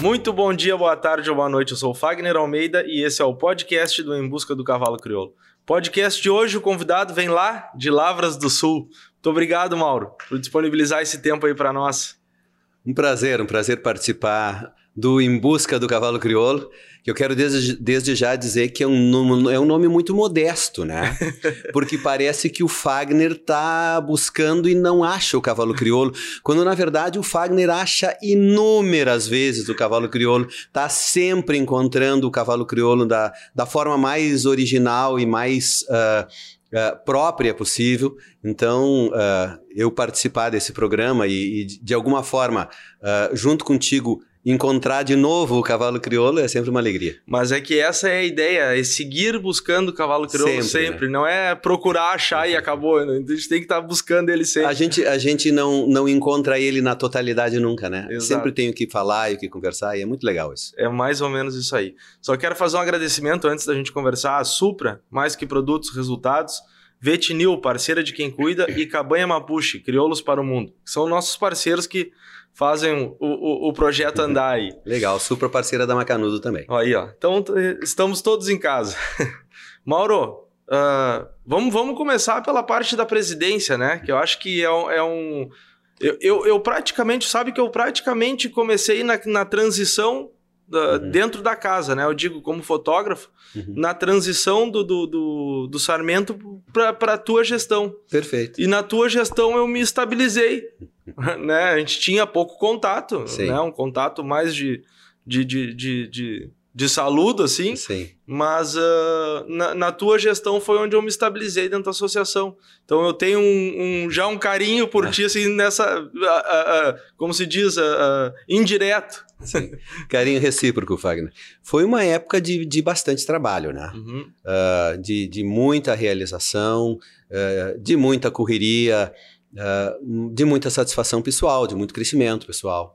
Muito bom dia, boa tarde ou boa noite. Eu sou o Fagner Almeida e esse é o podcast do Em Busca do Cavalo Crioulo. Podcast de hoje, o convidado vem lá de Lavras do Sul. Muito obrigado, Mauro, por disponibilizar esse tempo aí para nós. Um prazer, um prazer participar do Em Busca do Cavalo Crioulo, que eu quero desde, desde já dizer que é um, é um nome muito modesto, né? Porque parece que o Fagner está buscando e não acha o cavalo crioulo, quando na verdade o Fagner acha inúmeras vezes o cavalo crioulo, está sempre encontrando o cavalo crioulo da, da forma mais original e mais. Uh, Uh, própria possível. Então, uh, eu participar desse programa e, e de alguma forma, uh, junto contigo, encontrar de novo o cavalo crioulo é sempre uma alegria. Mas é que essa é a ideia, é seguir buscando o cavalo crioulo sempre, sempre. Né? não é procurar achar e acabou. Né? A gente tem que estar tá buscando ele sempre. A gente, a gente não, não encontra ele na totalidade nunca, né? Exato. Sempre tem o que falar e o que conversar e é muito legal isso. É mais ou menos isso aí. Só quero fazer um agradecimento antes da gente conversar. A Supra, mais que produtos, resultados. Vetinil, parceira de quem cuida, e Cabanha Mapuche, Crioulos para o Mundo. São nossos parceiros que fazem o, o, o, projeto andar aí. Legal, super parceira da Macanudo também. Aí, ó. Então, estamos todos em casa. Mauro, uh, vamos, vamos começar pela parte da presidência, né? Que eu acho que é, um. É um eu, eu, eu, praticamente, sabe que eu praticamente comecei na, na transição da, uhum. dentro da casa, né? Eu digo como fotógrafo, uhum. na transição do, do, do, do Sarmento para a tua gestão. Perfeito. E na tua gestão eu me estabilizei. né? A gente tinha pouco contato, Sim. né? Um contato mais de, de, de, de, de de saludo, assim. Sim. Mas uh, na, na, tua gestão foi onde eu me estabilizei dentro da associação. Então eu tenho um, um já um carinho por é. ti, assim, nessa. Uh, uh, como se diz? indireto. Sim. Carinho recíproco, Fagner. Foi uma época de, de bastante trabalho, né? Uhum. de, de muita realização, de muita correria, de muita satisfação pessoal, de muito crescimento pessoal.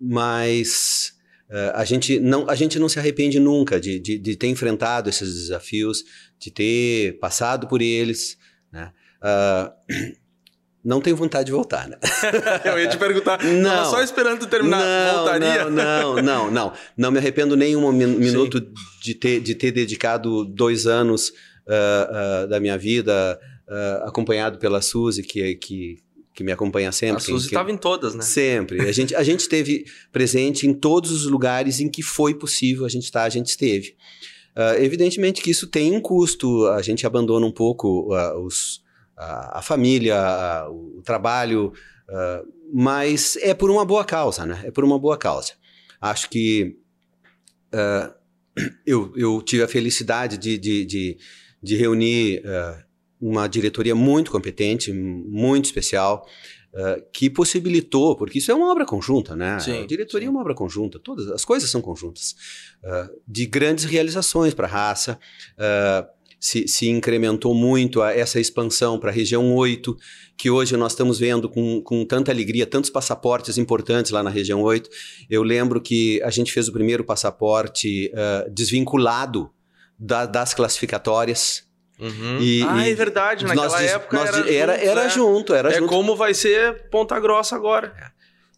mas Uh, a, gente não, a gente não se arrepende nunca de, de, de, ter enfrentado esses desafios, de ter passado por eles, né? Uh, não tenho vontade de voltar, né? Eu ia te perguntar, não, só esperando terminar, não, voltaria? Não, não, não, não. Não me arrependo nem um minuto de ter, de ter dedicado dois anos uh, da minha vida acompanhado pela Suzy, que, que, que me acompanha sempre. A Suzy estava em todas, né? Sempre. A gente, a gente esteve presente em todos os lugares em que foi possível a gente estar, tá, a gente esteve. Uh, evidentemente que isso tem um custo, a gente abandona um pouco uh, os, uh, a família, o trabalho, mas é por uma boa causa, né? É por uma boa causa. Acho que eu, eu tive a felicidade de, de, de, de reunir uma diretoria muito competente, muito especial, uh, que possibilitou, porque isso é uma obra conjunta, né? Sim, a diretoria sim. é uma obra conjunta, todas as coisas são conjuntas, uh, de grandes realizações para a raça. Uh, se, se, incrementou muito a, essa expansão para a região 8, que hoje nós estamos vendo com, com tanta alegria, tantos passaportes importantes lá na região 8. Eu lembro que a gente fez o primeiro passaporte desvinculado da, das classificatórias. Uhum. E, ah, e é verdade. Naquela nós, época nós, era, era, junto, era é. junto. Era é junto. como vai ser Ponta Grossa agora.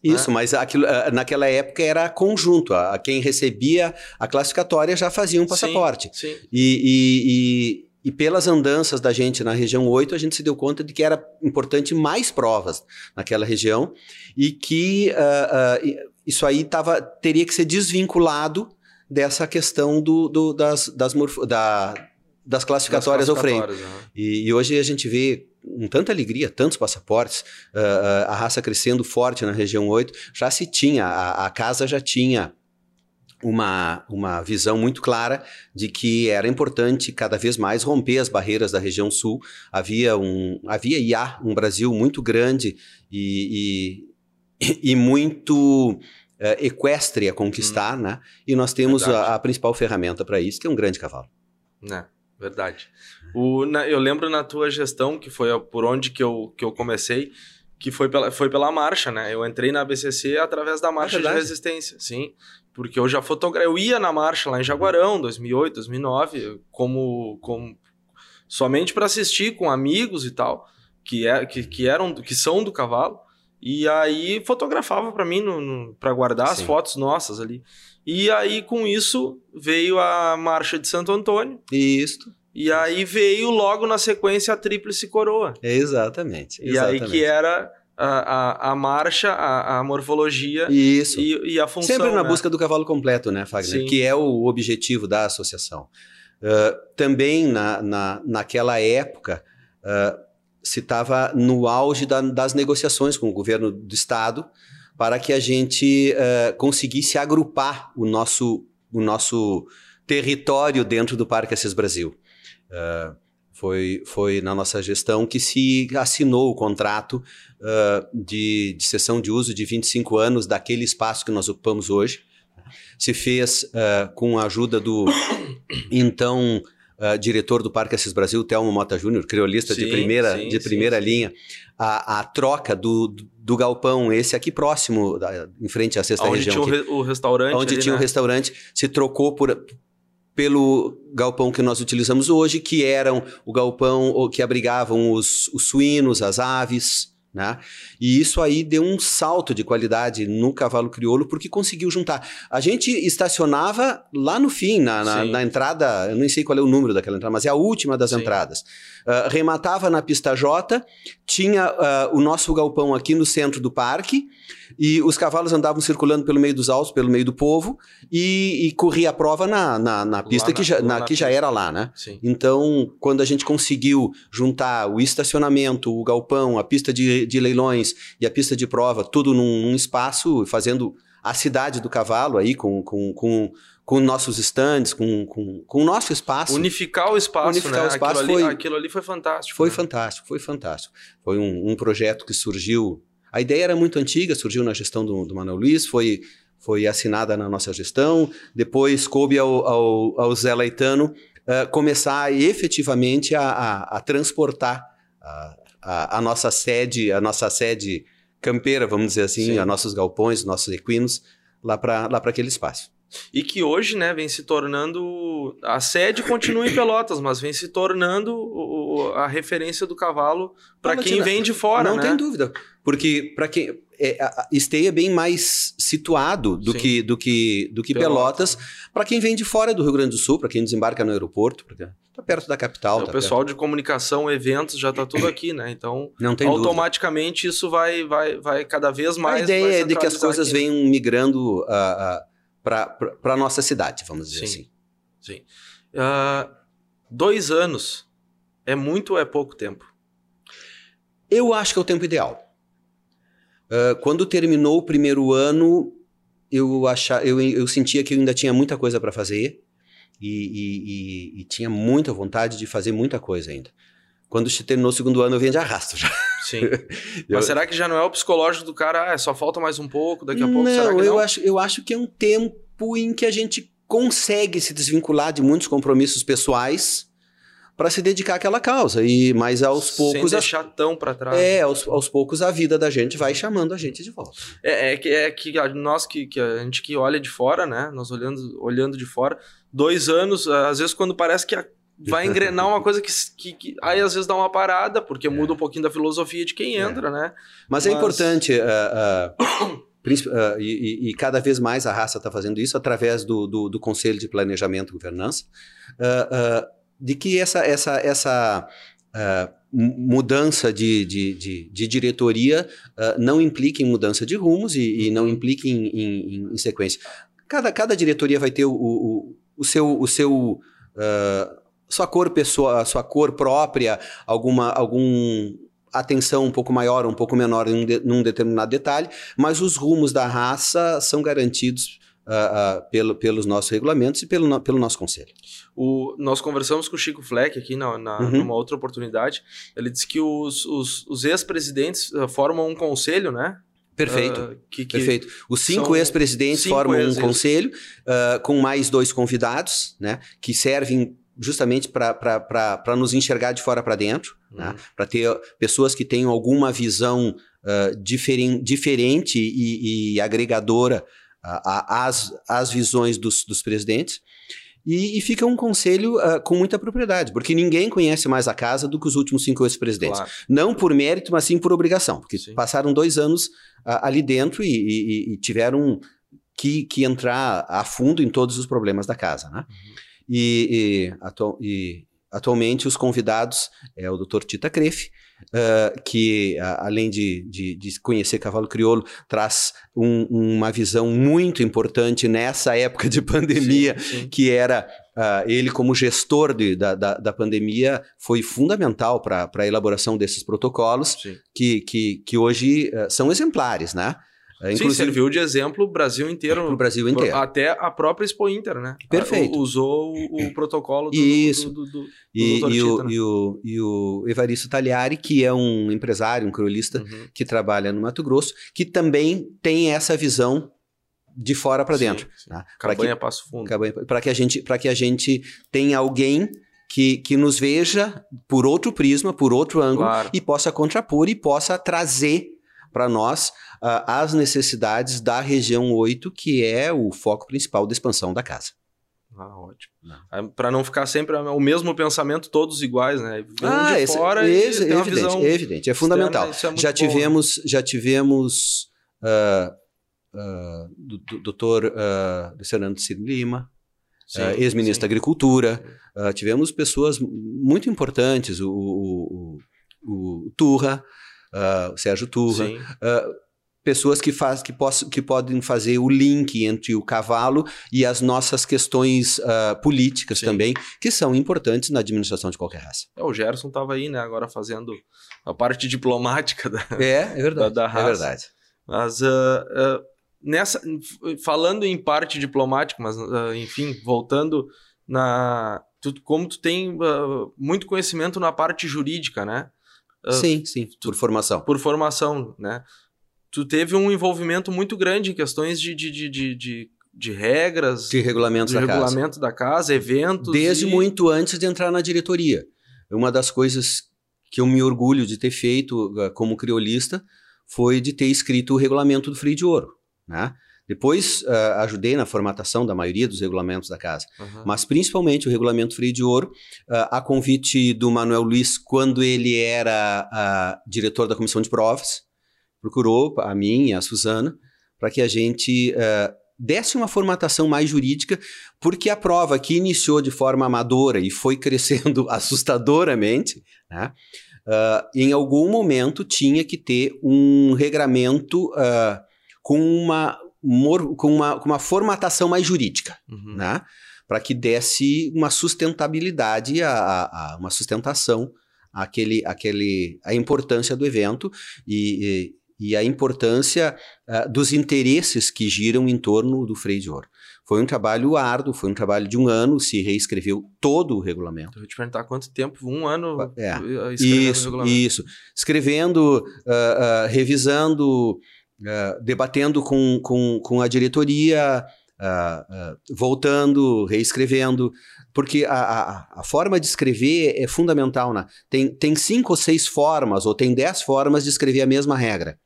Isso, é. mas aquilo, naquela época era conjunto. A, quem recebia a classificatória já fazia um passaporte. Sim, sim. E, e, e, e, pelas andanças da gente na região 8, a gente se deu conta de que era importante mais provas naquela região e que uh, uh, isso aí tava, teria que ser desvinculado dessa questão do, do das, das morfo, da, das classificatórias, ao freio. Uhum. E, e, hoje a gente vê com tanta alegria, tantos passaportes, uh, a raça crescendo forte na região 8. Já se tinha, a, a casa já tinha uma, uma visão muito clara de que era importante cada vez mais romper as barreiras da região sul. Havia um havia e há um Brasil muito grande e, e, e muito uh, equestre a conquistar, hum. né? E nós temos a, a, principal ferramenta para isso, que é um grande cavalo. Né? Verdade. O, na, eu lembro na tua gestão, que foi por onde que eu, que eu comecei, que foi pela, foi pela marcha, né? Eu entrei na BCC através da marcha é de resistência, sim. Porque eu já fotografei, eu ia na marcha lá em Jaguarão, 2008, 2009, como, como somente para assistir com amigos e tal, que, é, que, que eram que são do cavalo. E aí fotografava para mim, no, no para guardar Sim. as fotos nossas ali. E aí com isso veio a Marcha de Santo Antônio. Isso. E aí veio logo na sequência a Tríplice Coroa. Exatamente. E aí que era a, a, a marcha, a, a, morfologia Isso. E, e a função. Sempre na né? busca do cavalo completo, né, Fagner? Sim. Que é o objetivo da associação. Uh, também na, na, naquela época uh, se estava no auge da, das negociações com o governo do estado para que a gente uh, conseguisse agrupar o nosso, o nosso território dentro do Parque Assis Brasil. Uh, foi, foi na nossa gestão que se assinou o contrato uh, de, de cessão de uso de 25 anos daquele espaço que nós ocupamos hoje. Se fez com a ajuda do então uh, diretor do Parque Assis Brasil, Telmo Mota Júnior, criolista sim, de primeira, sim, de primeira sim, linha, a, a, troca do, do galpão, esse aqui próximo, da, em frente à sexta onde região. Onde tinha o, restaurante. Onde ali, tinha o né? restaurante, se trocou por, pelo galpão que nós utilizamos hoje, que eram o galpão que abrigavam os, os suínos, as aves, né? E isso aí deu um salto de qualidade no cavalo crioulo, porque conseguiu juntar. A gente estacionava lá no fim, na, na, na entrada, eu nem sei qual é o número daquela entrada, mas é a última das Sim. entradas. Uh, rematava na pista J, tinha uh, o nosso galpão aqui no centro do parque, e os cavalos andavam circulando pelo meio dos altos, pelo meio do povo, e, e corria a prova na, na, na pista na, que, já, na, que já era lá, né? Sim. Então, quando a gente conseguiu juntar o estacionamento, o galpão, a pista de, de leilões e a pista de prova, tudo num, num espaço, fazendo a cidade do cavalo aí com, com, com, com nossos estandes, com, com, com o nosso espaço. Unificar o espaço, Unificar né? o espaço aquilo, foi, ali, aquilo ali foi fantástico. Foi né? fantástico, foi fantástico. Foi um, um projeto que surgiu a ideia era muito antiga, surgiu na gestão do, do Manuel Luiz, foi, foi assinada na nossa gestão, depois coube ao, ao, ao Zé Laetano uh, começar efetivamente a, a, a transportar a, a, a, nossa sede, a nossa sede campeira, vamos dizer assim, Sim. a nossos galpões, nossos equinos, lá para lá aquele espaço. E que hoje, né, vem se tornando. A sede continua em Pelotas, mas vem se tornando o, a referência do cavalo para quem vem de fora. Não né? tem dúvida. Porque para quem. É, Esteia é bem mais situado do que, do que, do que Pelotas, Pelotas para quem vem de fora do Rio Grande do Sul, para quem desembarca no aeroporto, porque tá perto da capital. É, tá o pessoal perto. de comunicação, eventos, já tá tudo aqui, né? Então, Não tem automaticamente dúvida. isso vai, vai, vai cada vez mais. A ideia é de que as coisas aqui, venham migrando uh, uh, para a nossa cidade, vamos dizer Sim. assim. Sim. Uh, dois anos é muito ou é pouco tempo? Eu acho que é o tempo ideal. Uh, quando terminou o primeiro ano, eu, achava, eu, eu sentia que eu ainda tinha muita coisa para fazer e, e, e, tinha muita vontade de fazer muita coisa ainda. Quando terminou o segundo ano, eu vinha de arrasto já. Sim. eu... Mas será que já não é o psicológico do cara, ah, só falta mais um pouco, daqui a pouco? Não, será que não? Eu, acho, eu acho que é um tempo em que a gente consegue se desvincular de muitos compromissos pessoais para se dedicar àquela causa. E mas aos poucos sem deixar tão para trás. É, aos, aos poucos a vida da gente vai chamando a gente de volta. É, é que é que nós que, que a gente que olha de fora, né? Nós olhando olhando de fora, dois anos, às vezes quando parece que vai engrenar uma coisa que, que, que, aí às vezes dá uma parada porque é. muda um pouquinho da filosofia de quem entra, é. né? Mas, Mas, é importante uh, uh, uh, e, e, cada vez mais a raça está fazendo isso através do, do, do, Conselho de Planejamento e Governança de que essa, essa, essa uh, mudança de, de, de, de diretoria uh, não implique em mudança de rumos e, e não implique em, em, em, sequência. Cada, cada diretoria vai ter o, o, o seu, o seu uh, sua cor pessoa, sua cor própria, alguma algum atenção um pouco maior, um pouco menor em um de, num determinado detalhe, mas os rumos da raça são garantidos Uh, uh, pelo, pelos nossos regulamentos e pelo, pelo nosso conselho. O, nós conversamos com o Chico Fleck aqui na, na uhum. numa outra oportunidade. Ele disse que os, os, os ex-presidentes uh, formam um conselho, né? Perfeito. Que, que Perfeito. Os cinco ex-presidentes formam ex um conselho com mais dois convidados, né? Que servem justamente para nos enxergar de fora para dentro, uhum. né? para ter pessoas que tenham alguma visão diferen, diferente e, e agregadora as, visões dos, dos presidentes. E, e, fica um conselho uh, com muita propriedade, porque ninguém conhece mais a casa do que os últimos cinco ex-presidentes. Claro. Não por mérito, mas sim por obrigação, porque sim. passaram dois anos uh, ali dentro e, e, e tiveram que, que, entrar a fundo em todos os problemas da casa. Né? Uhum. E, atu atualmente os convidados é o Dr. Tita Crefe, uh, que uh, além de, de, de, conhecer cavalo crioulo, traz um, uma visão muito importante nessa época de pandemia, sim, sim. que era uh, ele como gestor de, da, da, da, pandemia foi fundamental para a elaboração desses protocolos que, que, que hoje são exemplares, né? É, inclusive, Sim, serviu de exemplo o Brasil inteiro. O Brasil inteiro. Até a própria Expo Inter, né? Perfeito. usou o, o protocolo do, Isso. do, do, do, e, e, o, né? e, o, e o Evaristo Tagliari, que é um empresário, um criolista uhum. que trabalha no Mato Grosso, que também tem essa visão de fora para dentro. Sim. Tá? Cabanha que, Passo Fundo. Para que, a gente, que a gente tenha alguém que, que nos veja por outro prisma, por outro ângulo, claro. e possa contrapor e possa trazer para nós uh, as necessidades da região 8, que é o foco principal da expansão da casa. Ah, ótimo. Para não ficar sempre o mesmo pensamento, todos iguais, né? Vem ah, de esse, fora esse, e é evidente, é evidente, é fundamental. Externa, é já, tivemos, bom, né? já tivemos uh, uh, do, do, doutor uh, Fernando Ciro Lima, uh, ex-ministro da Agricultura, uh, tivemos pessoas muito importantes, o, o, o, o Turra, uh, o Sérgio Turra, uh, pessoas que, faz, que, poss, que podem fazer o link entre o cavalo e as nossas questões uh, políticas Sim. também, que são importantes na administração de qualquer raça. É, o Gerson estava aí, né, agora fazendo a parte diplomática da, é, é verdade, da, da raça. É verdade. Mas uh, uh, nessa, falando em parte diplomática, mas enfim, voltando na tu, como tu tem muito conhecimento na parte jurídica, né? sim, sim, por formação. Por formação, né? Tu teve um envolvimento muito grande em questões de, de, de, de, de, de regras. De regulamentos de da regulamento casa. da casa, eventos. Desde e... muito antes de entrar na diretoria. Uma das coisas que eu me orgulho de ter feito uh, como criolista foi de ter escrito o regulamento do freio de ouro, né? Depois uh, ajudei na formatação da maioria dos regulamentos da casa, uhum. mas principalmente o regulamento freio de ouro, uh, a convite do Manuel Luiz, quando ele era uh, diretor da comissão de provas, procurou a mim e a Suzana para que a gente desse uma formatação mais jurídica, porque a prova que iniciou de forma amadora e foi crescendo assustadoramente, né, em algum momento tinha que ter um regramento com uma com uma, com uma formatação mais jurídica, uhum. né? Para que desse uma sustentabilidade, a, a, a, uma sustentação àquele, àquele, à importância do evento e, e, a importância uh, dos interesses que giram em torno do freio de ouro. Foi um trabalho árduo, foi um trabalho de um ano, se reescreveu todo o regulamento. Eu vou te perguntar quanto tempo? Um ano é. escrevendo isso, o regulamento? Isso, escrevendo, uh, uh, revisando debatendo com, com, com a diretoria, voltando, reescrevendo, porque a, a, a, forma de escrever é fundamental. Né? Tem, tem cinco ou seis formas, ou tem dez formas de escrever a mesma regra.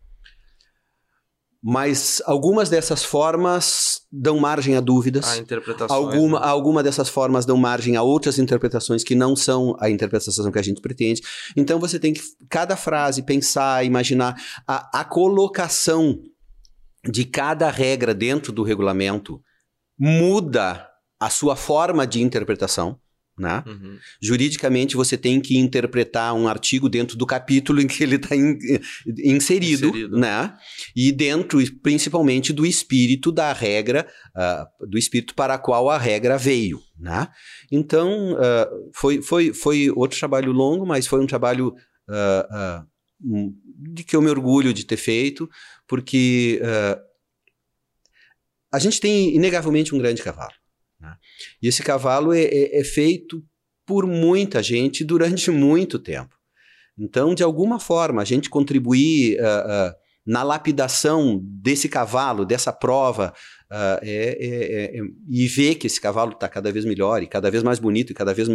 Mas algumas dessas formas dão margem a dúvidas. A interpretações. Alguma, né? alguma dessas formas dão margem a outras interpretações que não são a interpretação que a gente pretende. Então você tem que, cada frase, pensar, imaginar a, a colocação de cada regra dentro do regulamento muda a sua forma de interpretação. Né? Uhum. Juridicamente, você tem que interpretar um artigo dentro do capítulo em que ele está in, inserido, inserido, né? E dentro, principalmente, do espírito da regra, uh, do espírito para a qual a regra veio, né? Então, uh, foi, foi, foi outro trabalho longo, mas foi um trabalho uh, de que eu me orgulho de ter feito, porque a gente tem, inegavelmente, um grande cavalo. Né? E esse cavalo é, é, é feito por muita gente durante muito tempo. Então, de alguma forma, a gente contribuir uh, uh, na lapidação desse cavalo, dessa prova, uh, é, é, é, e ver que esse cavalo está cada vez melhor, e cada vez mais bonito, e cada vez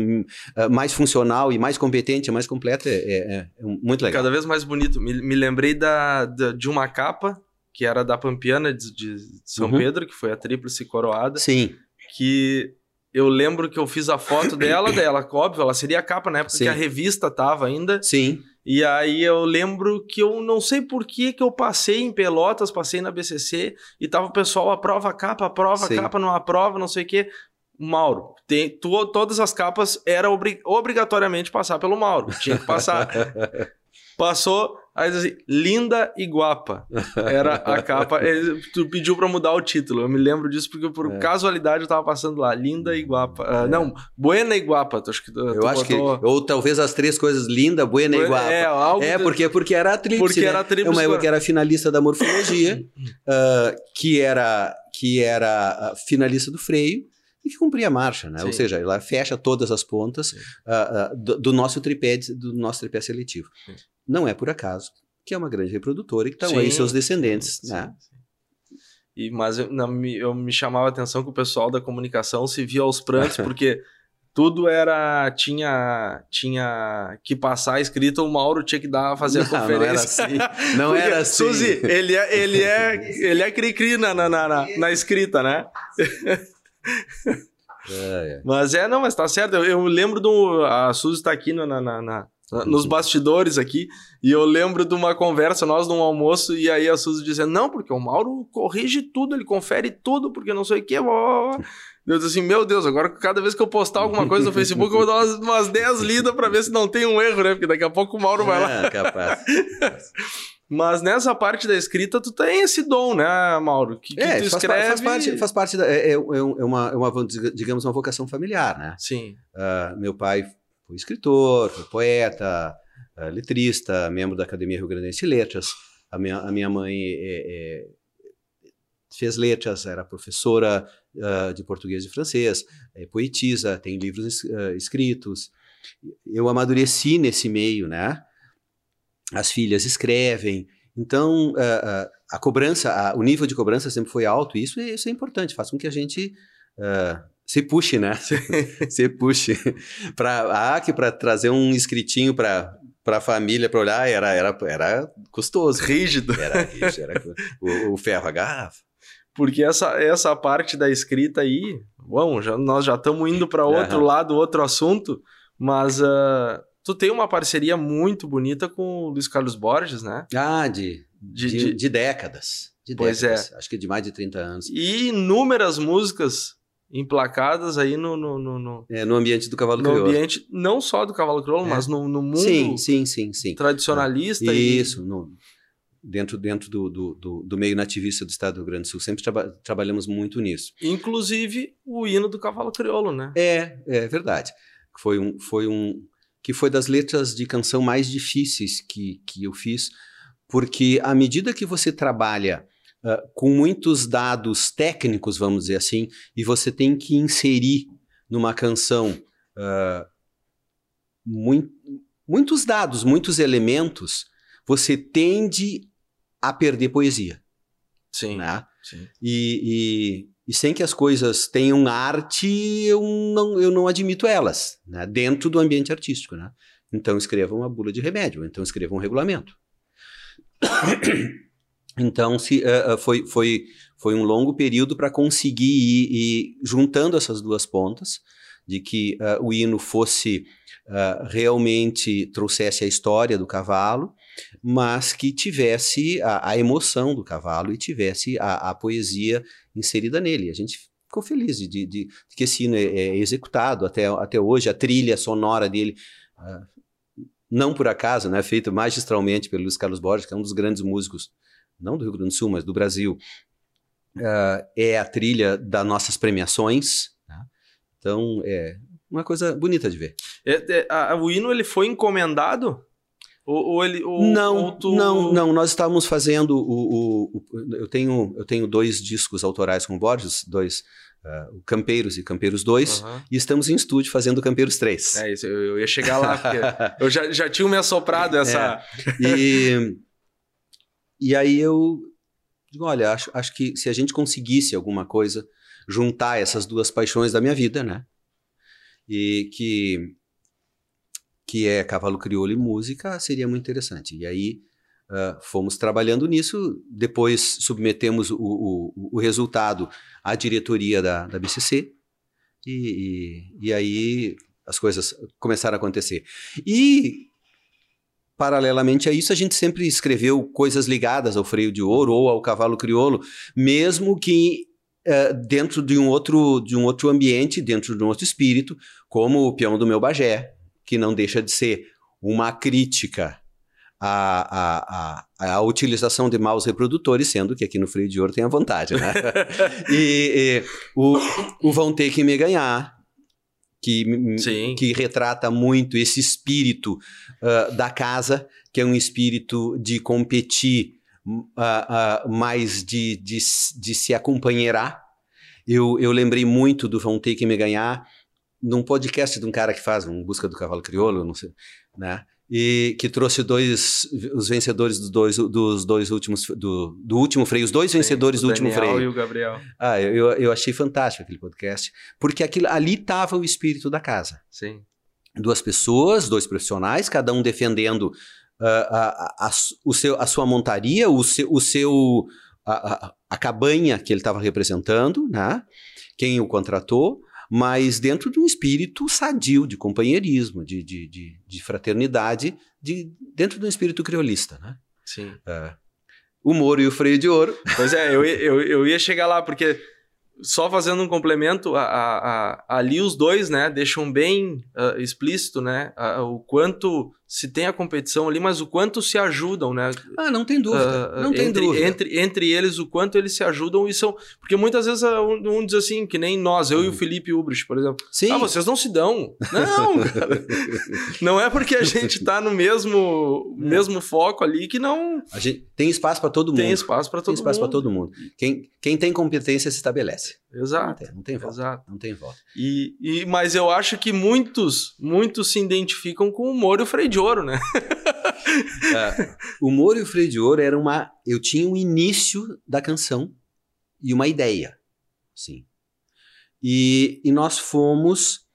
mais funcional, e mais competente, e mais completo, é, é, é, muito legal. Cada vez mais bonito. Me, me lembrei da, da, de uma capa que era da Pampiana de, de São uhum. Pedro, que foi a tríplice coroada. Sim que eu lembro que eu fiz a foto dela, dela, óbvio, ela seria a capa, né? Porque Sim. a revista tava ainda. Sim. E aí eu lembro que eu não sei por que que eu passei em Pelotas, passei na BCC e tava o pessoal aprova a capa, aprova a capa, não aprova, não sei o quê. Mauro, tem, tu- todas as capas era obri- obrigatoriamente passar pelo Mauro, tinha que passar. Passou, aí assim, linda e guapa. Era a capa. Tu pediu pra mudar o título. Eu me lembro disso porque por É. casualidade eu tava passando lá. Linda e guapa. Ah, Não, buena e guapa. Tu, acho que tu, Eu tu acho que. botou- Ou talvez as três coisas linda, buena e guapa. É, algo É, porque, porque era a tríplice, Porque né? era a tríplice, É uma que era finalista da morfologia, ah, que era, que era finalista do freio e que cumpria a marcha, né? Sim. Ou seja, ela fecha todas as pontas ah, ah, do, do nosso tripé, do nosso tripé seletivo. Sim. Não é por acaso que é uma grande reprodutora e que estão Sim, aí seus descendentes, sim, né? sim. E, mas eu, não, me, eu me chamava a atenção que o pessoal da comunicação se via aos prantos, porque tudo era. Tinha, tinha que passar escrito, o Mauro tinha que dar, fazer a Não, não conferência. era assim. Não Porque, era assim. Suzy, ele é, ele é, ele é cri-cri na, na, na, na- escrita, né? É, Mas é, não, mas tá certo. Eu, eu lembro do. A Suzy tá aqui na- na- nos bastidores aqui, e eu lembro de uma conversa, nós num almoço, e aí a Suzy dizendo: Não, porque o Mauro corrige tudo, ele confere tudo, porque não sei o que. Blá, blá, blá." Eu disse assim: Meu Deus, agora cada vez que eu postar alguma coisa no Facebook, eu vou dar umas, umas 10 lidas pra ver se não tem um erro, né? Porque daqui a pouco o Mauro vai lá. É, capaz. Mas nessa parte da escrita, tu tem esse dom, né, Mauro? Que, que É, tu faz, escreve. faz parte, faz parte da, é, é- é uma, é uma, digamos, uma vocação familiar, né? Sim. Ah, meu pai foi escritor, foi poeta, ah, letrista, membro da Academia Rio Grandense de Letras. A minha, a minha mãe é- é- fez letras, era professora ah, de português e francês, é poetisa, tem livros ah, escritos. Eu amadureci nesse meio, né? As filhas escrevem. Então, ah, a cobrança, o nível de cobrança sempre foi alto, e isso, é- isso é importante, faz com que a gente ah, se puxe, né? se puxe. Pra, ah, que para trazer um escritinho para para a família para olhar era, era, era custoso. Rígido. Era, rígido, era o, o ferro, a garrafa. Porque essa, essa parte da escrita aí, bom, já, nós já estamos indo para outro Aham. lado, outro assunto, mas ah, tu tem uma parceria muito bonita com o Luiz Carlos Borges, né? Ah, de, De- de, de- de décadas. De Pois é. décadas. Acho que de mais de 30 anos. E inúmeras músicas emplacadas aí no, no, no, no- É, no ambiente do cavalo no crioulo. ambiente, não só do Cavalo Crioulo, É. mas no, no mundo Sim, sim, sim, sim. tradicionalista. e- Isso, no- dentro, dentro do, do, do, do meio nativista do estado do Rio Grande do Sul. Sempre traba- trabalhamos muito nisso. Inclusive o hino do Cavalo Crioulo, né? É, é verdade. Foi um, foi um que foi das letras de canção mais difíceis que, que eu fiz, porque à medida que você trabalha ah, com muitos dados técnicos, vamos dizer assim, e você tem que inserir numa canção ah, mui- muitos dados, muitos elementos, você tende a perder poesia, Sim. né? sim. E, e, e sem que as coisas tenham arte, eu não, eu não admito elas, né? dentro do ambiente artístico. Né? Então escreva uma bula de remédio, então escreva um regulamento. Então se, eh, eh, foi, foi, foi um longo período para conseguir ir, ir juntando essas duas pontas, de que eh, o hino fosse realmente trouxesse a história do cavalo, mas que tivesse a, a emoção do cavalo e tivesse a, a poesia inserida nele. A gente ficou feliz de, de, de que esse hino é, é executado até, até hoje, a trilha sonora dele, não por acaso, né, feita magistralmente pelo Luiz Carlos Borges, que é um dos grandes músicos, não do Rio Grande do Sul, mas do Brasil, ah, é a trilha das nossas premiações. né? Então, é uma coisa bonita de ver. É- é- a- o hino ele foi encomendado? Ou, ou ele. Ou, não, ou tu- não, não. Nós estávamos fazendo o, o- o- eu tenho eu tenho dois discos autorais com Borges, dois o Campeiros e Campeiros 2, Aham. e estamos em estúdio fazendo Campeiros 3. É isso, eu, eu ia chegar lá, porque eu já, já tinha me assoprado essa. E, e aí eu digo, olha, acho, acho que se a gente conseguisse alguma coisa, juntar essas duas paixões da minha vida, né? E que, que é cavalo crioulo e música, seria muito interessante. E aí ah, fomos trabalhando nisso, depois submetemos o, o, o resultado à diretoria da, da BCC, E, e, e aí as coisas começaram a acontecer. E paralelamente a isso, a gente sempre escreveu coisas ligadas ao freio de ouro ou ao cavalo crioulo, mesmo que uh, dentro de um, outro, de um outro ambiente, dentro de um outro espírito, como o peão do meu Bagé, que não deixa de ser uma crítica à, utilização de maus reprodutores, sendo que aqui no freio de ouro tem a vontade, né? e, e o, o Vão Ter Que Me Ganhar, que, que retrata muito esse espírito uh, da casa, que é um espírito de competir, uh, uh, mais de, de, de se acompanhar. Eu, eu lembrei muito do Vão Ter Que Me Ganhar, num podcast de um cara que faz um Busca do Cavalo Crioulo, não sei, né? E que trouxe dois os vencedores dos dois, dos dois últimos do, do último freio, os dois Sim, vencedores do último freio. e o Gabriel. Ah, eu, eu achei fantástico aquele podcast, porque aquilo, ali estava o espírito da casa. Sim. Duas pessoas, dois profissionais, cada um defendendo uh, a, a, o seu, a sua montaria, o seu, o seu a, a, a cabanha que ele estava representando, né? Quem o contratou mas dentro de um espírito sadio, de companheirismo, de, de, de, de fraternidade, de, dentro de um espírito criolista, né? Sim. É. O Moro e o Freio de Ouro. Pois é, eu, eu, eu ia chegar lá, porque só fazendo um complemento, a, a, a, ali os dois, né, deixam bem uh, explícito, né, o quanto se tem a competição ali, mas o quanto se ajudam, né? Ah, não tem dúvida. Uh, não tem entre, dúvida. Entre, entre eles, o quanto eles se ajudam e são. Porque muitas vezes um, um diz assim, que nem nós, eu e o. Felipe Ubrich, por exemplo. Sim. Ah, vocês não se dão. Não, cara. não é porque a gente tá no mesmo, é. mesmo foco ali que não. A gente tem espaço para todo mundo. Tem espaço para todo mundo. Tem espaço para todo mundo. Quem, quem tem competência se estabelece. Exato. Não tem, não tem volta. Exato. Não tem volta. E, e, mas eu acho que muitos, muitos se identificam com o Moro e o Frei Ouro, né? é, o Moro e o Freio de Ouro era uma. Eu tinha um início da canção e uma ideia. Sim. E, e nós fomos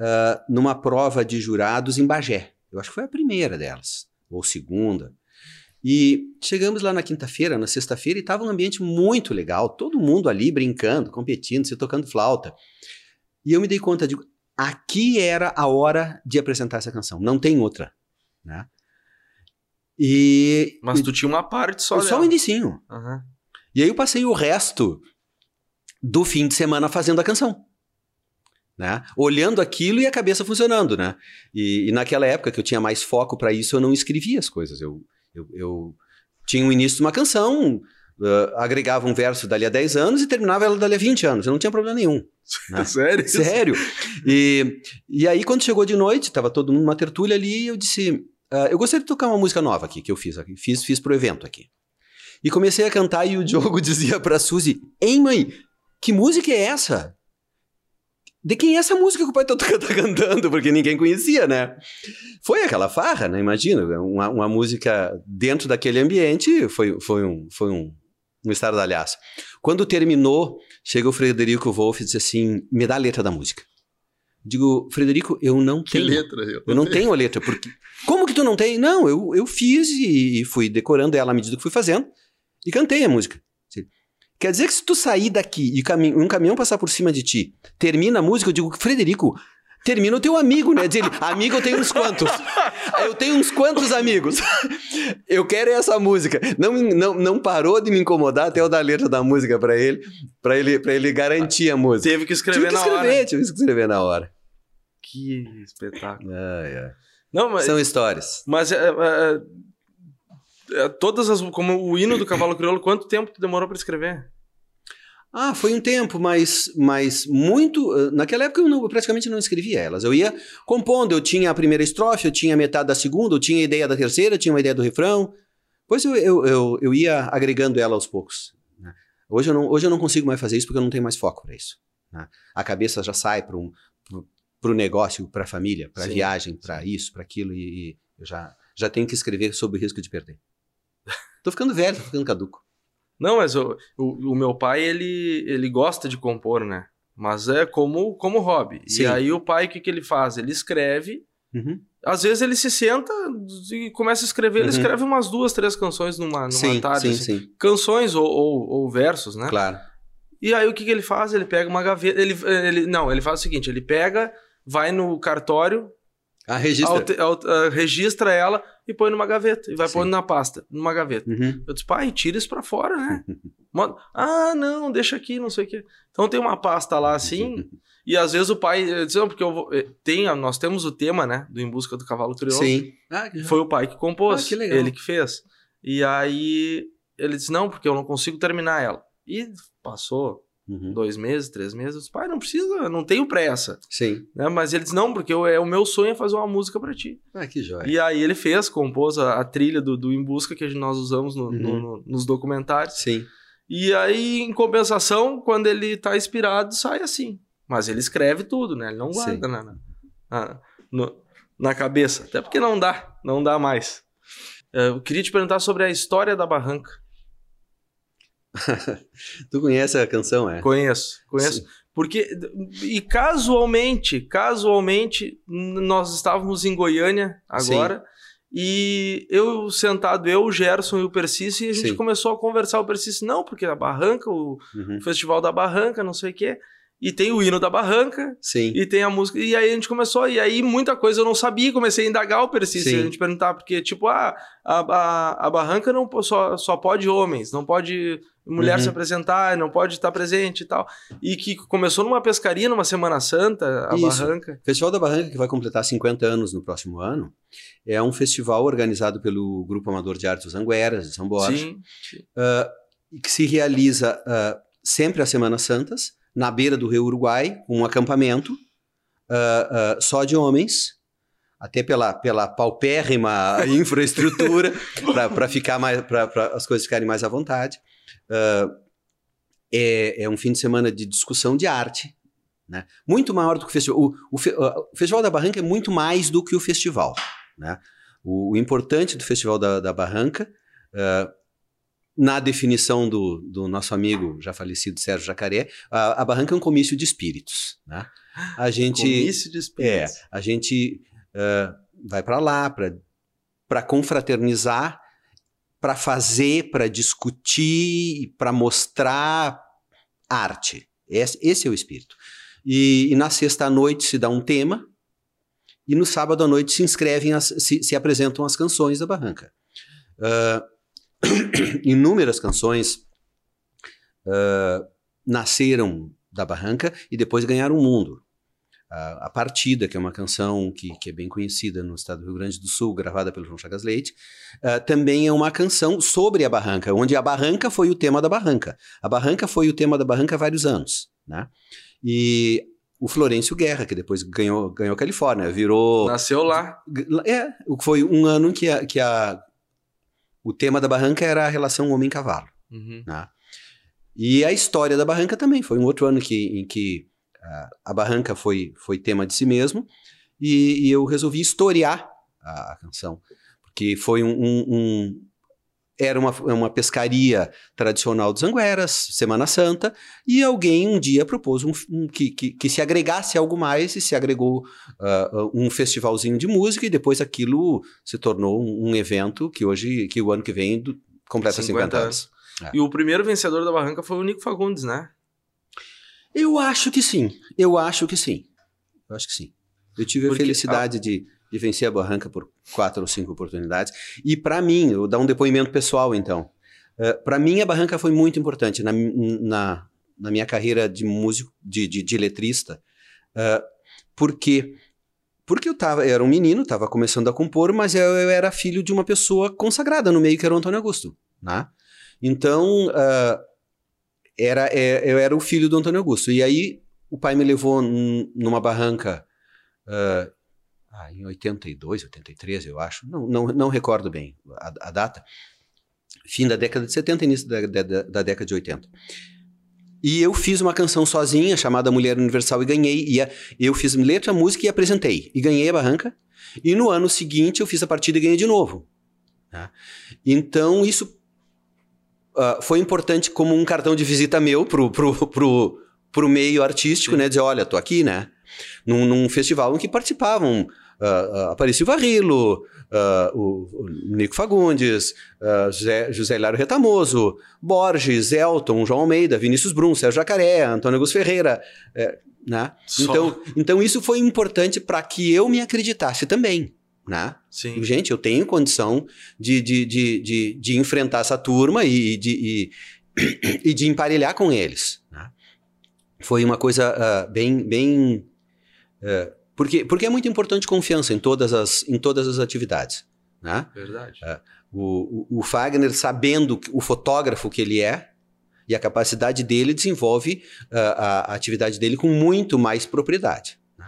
uh, numa prova de jurados em Bagé. Eu acho que foi a primeira delas, ou segunda. E chegamos lá na quinta-feira, na sexta-feira, e estava um ambiente muito legal, todo mundo ali brincando, competindo, se tocando flauta. E eu me dei conta de aqui era a hora de apresentar essa canção, não tem outra, né? E. Mas tu tinha uma parte só. Só o indicinho. Uhum. E aí eu passei o resto do fim de semana fazendo a canção. Né? Olhando aquilo e a cabeça funcionando, né? E, e naquela época que eu tinha mais foco para isso, eu não escrevia as coisas. Eu, eu, eu tinha o início de uma canção, uh, agregava um verso dali a 10 anos e terminava ela dali a 20 anos. Eu não tinha problema nenhum. Né? Sério? Sério. E, e aí, quando chegou de noite, estava todo mundo numa tertúlia ali, eu disse: Uh, eu gostaria de tocar uma música nova aqui, que eu fiz aqui. Fiz, fiz pro evento aqui. E comecei a cantar e o Diogo dizia pra Suzy, Ei, mãe, que música é essa? De quem é essa música que o pai tá, tá cantando? Porque ninguém conhecia, né? Foi aquela farra, né? Imagina, uma, uma música dentro daquele ambiente foi, foi, um, foi um, um estardalhaço. Quando terminou, chega o Frederico Wolff e disse assim, me dá a letra da música. Digo, Frederico, eu não que tenho. letra? Eu, eu não tenho a letra. Porque... Como que tu não tem? Não, eu, eu fiz e fui decorando ela à medida que fui fazendo e cantei a música. Quer dizer que se tu sair daqui e um caminhão passar por cima de ti, termina a música, eu digo, Frederico, termina o teu amigo, né? Diz ele, amigo eu tenho uns quantos. Eu tenho uns quantos amigos. Eu quero essa música. Não, não, não parou de me incomodar até eu dar a letra da música para ele, para ele, pra ele garantir a música. Teve que escrever tive que escrever, na hora. Tive que escrever na hora. Que espetáculo. Ai, ai. Não, mas, São histórias. Mas é, é, é, todas as. Como o hino do Cavalo Crioulo, quanto tempo tu demorou para escrever? Ah, foi um tempo, mas, mas muito. Eh, naquela época eu, não, eu, praticamente não escrevia elas. Eu ia compondo, eu tinha a primeira estrofe, eu tinha metade da segunda, eu tinha a ideia da terceira, eu tinha uma ideia do refrão. Depois eu, eu, eu, eu ia agregando ela aos poucos. Né? Hoje, eu não, hoje eu não consigo mais fazer isso porque eu não tenho mais foco para isso. Né? A cabeça já sai para um, para o negócio, para a família, para a viagem, para isso, para aquilo, e, eu já, já tenho que escrever sobre o risco de perder. tô ficando velho, tô ficando caduco. Não, mas o, o, o, meu pai, ele, ele gosta de compor, né? Mas é como, como hobby. Sim. E aí o pai, o que, que ele faz? Ele escreve, uhum. às vezes ele se senta e começa a escrever, ele uhum. escreve umas duas, três canções numa, numa sim, tarde. Sim, assim. Canções ou, ou, ou versos, né? Claro. E aí o que, que ele faz? Ele pega uma gaveta. Ele, ele, não, ele faz o seguinte: ele pega, vai no cartório, Ah, registra. alte- ah, registra ela e põe numa gaveta. E vai Sim. pondo na pasta, numa gaveta. Uhum. Eu disse, pai, tira isso pra fora, né? Manda- ah, não, deixa aqui, não sei o quê. Então tem uma pasta lá assim, e às vezes o pai diz, não, porque eu vou. eh, Tem, a- nós temos o tema, né? Do Em Busca do Cavalo Curioso. Sim. Ah, que Foi o pai que compôs. Ah, que legal. Ele que fez. E aí ele disse, não, porque eu não consigo terminar ela. E passou Uhum. dois meses, três meses. Eu disse, pai, não precisa, não tenho pressa. Sim. Né? Mas ele disse, não, porque eu, é, o meu sonho é fazer uma música pra ti. Ah, que joia. E aí ele fez, compôs a, a trilha do, do Em Busca que nós usamos no- no- Uhum. no- nos documentários. Sim. E aí, em compensação, quando ele tá inspirado, sai assim. Mas ele escreve tudo, né? Ele não guarda na, na, na- no- na cabeça. Até porque não dá, não dá mais. Eh, Eu queria te perguntar sobre a história da barranca. Tu conhece a canção, é? Conheço, conheço. Sim. Porque, e casualmente, casualmente, nós estávamos em Goiânia agora, e eu sentado, eu, o Gerson e o Percice, e a gente Sim. começou a conversar. O Percice, não, porque a Barranca, o Uhum. Festival da Barranca, não sei o quê, e tem o hino da Barranca, Sim. e tem a música. E aí a gente começou, e aí muita coisa eu não sabia, comecei a indagar o Percice, Sim. a gente perguntar, porque, tipo, ah, a, a, a Barranca não só, só pode homens, não pode mulher Uhum. se apresentar, não pode estar presente e tal. E que começou numa pescaria, numa Semana Santa, a Isso. Barranca. O Festival da Barranca, que vai completar 50 anos no próximo ano, é um festival organizado pelo Grupo Amador de Artes Angueras, de São Borja, Sim, e que se realiza ah, sempre às Semanas Santas, na beira do Rio Uruguai, um acampamento ah, ah, só de homens, até pela, pela paupérrima infraestrutura, para ficar mais para as coisas ficarem mais à vontade. Ah, é, é um fim de semana de discussão de arte, né? Muito maior do que o festival. O, o o Festival da Barranca é muito mais do que o festival, né? O, o importante do Festival da, da Barranca, ah, na definição do, do nosso amigo já falecido Sérgio Jacaré, a, a Barranca é um comício de espíritos, né? A gente comício de é, espíritos. a gente ah, vai para lá para confraternizar, para fazer, para discutir, para mostrar arte. Esse, esse é o espírito. E, e na sexta noite se dá um tema, e no sábado à noite se inscrevem, as, se, se apresentam as canções da Barranca. Ah, inúmeras canções ah, nasceram da Barranca e depois ganharam o mundo. A, a Partida, que é uma canção que, que é bem conhecida no estado do Rio Grande do Sul, gravada pelo João Chagas Leite, ah, também é uma canção sobre a Barranca, onde a Barranca foi o tema da Barranca. A Barranca foi o tema da Barranca há vários anos, né? E o Florencio Guerra, que depois ganhou, ganhou Califórnia, virou... Nasceu lá. É, foi um ano que, a, que a, o tema da Barranca era a relação homem-cavalo. Uhum. Né? E a história da Barranca também. Foi um outro ano que, em que ah, a Barranca foi, foi tema de si mesmo. E, e eu resolvi historiar a, a canção. Porque foi um- um- era uma, uma pescaria tradicional dos Angueras, Semana Santa, e alguém um dia propôs um, um- que, que, que se agregasse algo mais e se agregou ah, um festivalzinho de música, e depois aquilo se tornou um, um evento que hoje, que o ano que vem do- completa 50, 50 anos. E o primeiro vencedor da Barranca foi o Nico Fagundes, né? Eu acho que sim. Eu acho que sim. Eu acho que sim. Eu tive Porque a felicidade de, de vencer a barranca por quatro ou cinco oportunidades. E para mim, eu vou dar um depoimento pessoal, então. para mim, a barranca foi muito importante na, na, na minha carreira de músico, de, de, de letrista. eh, porque porque eu tava, eu era um menino, estava começando a compor, mas eu, eu era filho de uma pessoa consagrada no meio, que era o Antônio Augusto. Né? Então, ah, era, é, eu era o filho do Antônio Augusto. E aí o pai me levou num- numa barranca ah, em 82, 83, eu acho. Não, não, não recordo bem a, a data. Fim da década de 70, início da, da, da- da década de 80. E eu fiz uma canção sozinha, chamada Mulher Universal, e ganhei. E a- eu fiz letra, música e apresentei. E ganhei a barranca. E no ano seguinte eu fiz a partida e ganhei de novo. né? Então isso ah, foi importante como um cartão de visita meu pro, pro, pro, pro meio artístico, Sim. né? Dizer, olha, tô aqui, né? Num, num festival em que participavam ah, ah, Aparício Varrilo, uh, o, o, Nico Fagundes, uh, José, José Hilário Retamoso, Borges, Elton, João Almeida, Vinícius Brum, Sérgio Jacaré, Antônio Gus Ferreira, é, né? Então, então isso foi importante para que eu me acreditasse também. Né? Sim. Gente, eu tenho condição de, de, de, de, de enfrentar essa turma e de, e, e de emparelhar com eles. Né? Foi uma coisa uh, bem. bem uh, porque, porque é muito importante confiança em todas as, em todas as atividades. Né? Verdade. Uh, o, o, o Fagner, sabendo o fotógrafo que ele é, e a capacidade dele desenvolve a, a atividade dele com muito mais propriedade. Né?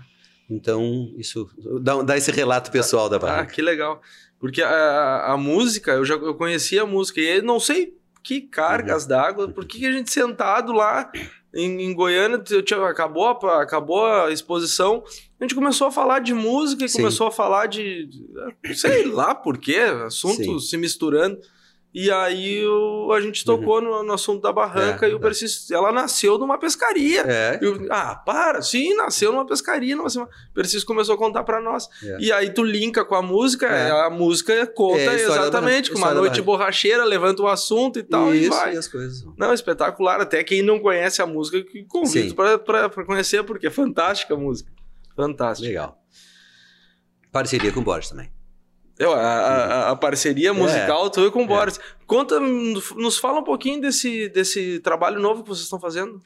Então, isso dá, dá, esse relato pessoal da barraca. Ah, que legal. Porque a, a, música, eu já eu conhecia a música, e não sei que cargas uhum. d'água, por que a gente sentado lá em, em Goiânia, tinha, acabou, a, acabou a exposição, a gente começou a falar de música e Sim. começou a falar de. sei lá por quê, assuntos se misturando. E aí a gente tocou uhum. no, no, assunto da barranca é, e o Persis, ela nasceu numa pescaria. É. Eu, ah, para, sim, nasceu numa pescaria. Numa, o Persis começou a contar para nós. É. E aí tu linka com a música, é. a música conta é, exatamente, com uma noite borracheira, levanta o assunto e tal, Isso, e vai. E as coisas. Não, espetacular. Até quem não conhece a música, convido para conhecer, porque é fantástica a música. Fantástica. Legal. Parceria com o Borges também. Eu, a, a, a, parceria musical é, tu com o é. Boris. Conta, nos fala um pouquinho desse, desse trabalho novo que vocês estão fazendo.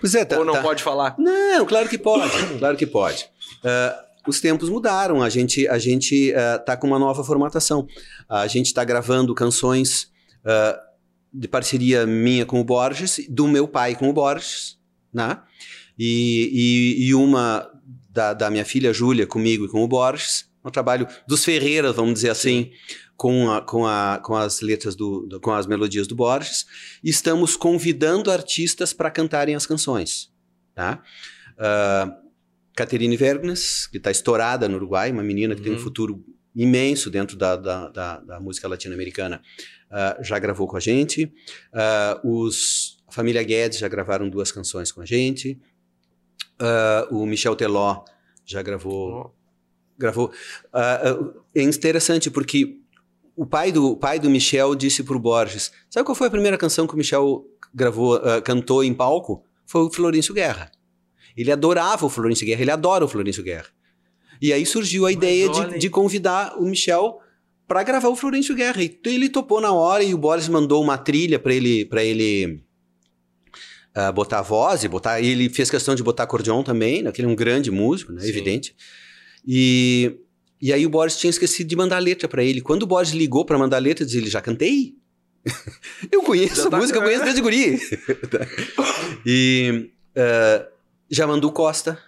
Pois é, tá, Ou não tá. pode falar? Não, claro que pode, claro que pode. Uh, os tempos mudaram, a gente a gente uh, tá com uma nova formatação. A gente está gravando canções uh, de parceria minha com o Borges, do meu pai com o Borges, né? E, e, e uma da, da minha filha Júlia comigo e com o Borges um trabalho dos Ferreiras, vamos dizer assim, com, a, com, a, com as letras do, do, com as melodias do Borges. Estamos convidando artistas para cantarem as canções, tá? Uh, Caterine Vergnes, que está estourada no Uruguai, uma menina que uhum. tem um uhum. futuro imenso dentro da, da, da, da música latino-americana, uh, já gravou com a gente. Uh, os, a família Guedes já gravaram duas canções com a gente. O Michel Teló já gravou gravou. Uh, é interessante porque o pai do, o pai do Michel disse pro Borges: Sabe qual foi a primeira canção que o Michel gravou, uh, cantou em palco? Foi o Florencio Guerra. Ele adorava o Florencio Guerra, ele adora o Florencio Guerra. E aí surgiu a ideia de, de, convidar o Michel para gravar o Florencio Guerra. E ele topou na hora e o Boris mandou uma trilha para ele, para ele uh, botar voz e botar. ele fez questão de botar acordeon também, né? Ele é um grande músico, né? Evidente. E, e aí o Boris tinha esquecido de mandar a letra para ele. Quando o Boris ligou para mandar a letra, ele já cantei. eu conheço a tá música, eu conheço desde guri. e uh, já mandou Costa,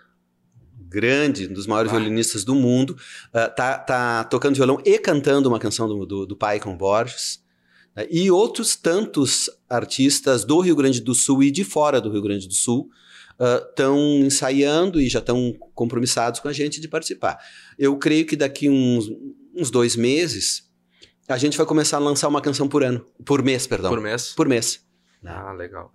grande, um dos maiores ah. violinistas do mundo, uh, tá, tá tocando violão e cantando uma canção do, do, do pai com Borges. Uh, e outros tantos artistas do Rio Grande do Sul e de fora do Rio Grande do Sul estão uh, ensaiando e já estão compromissados com a gente de participar. Eu creio que daqui uns, uns dois meses a gente vai começar a lançar uma canção por ano, por mês, perdão. Por mês? Por mês. Ah, legal.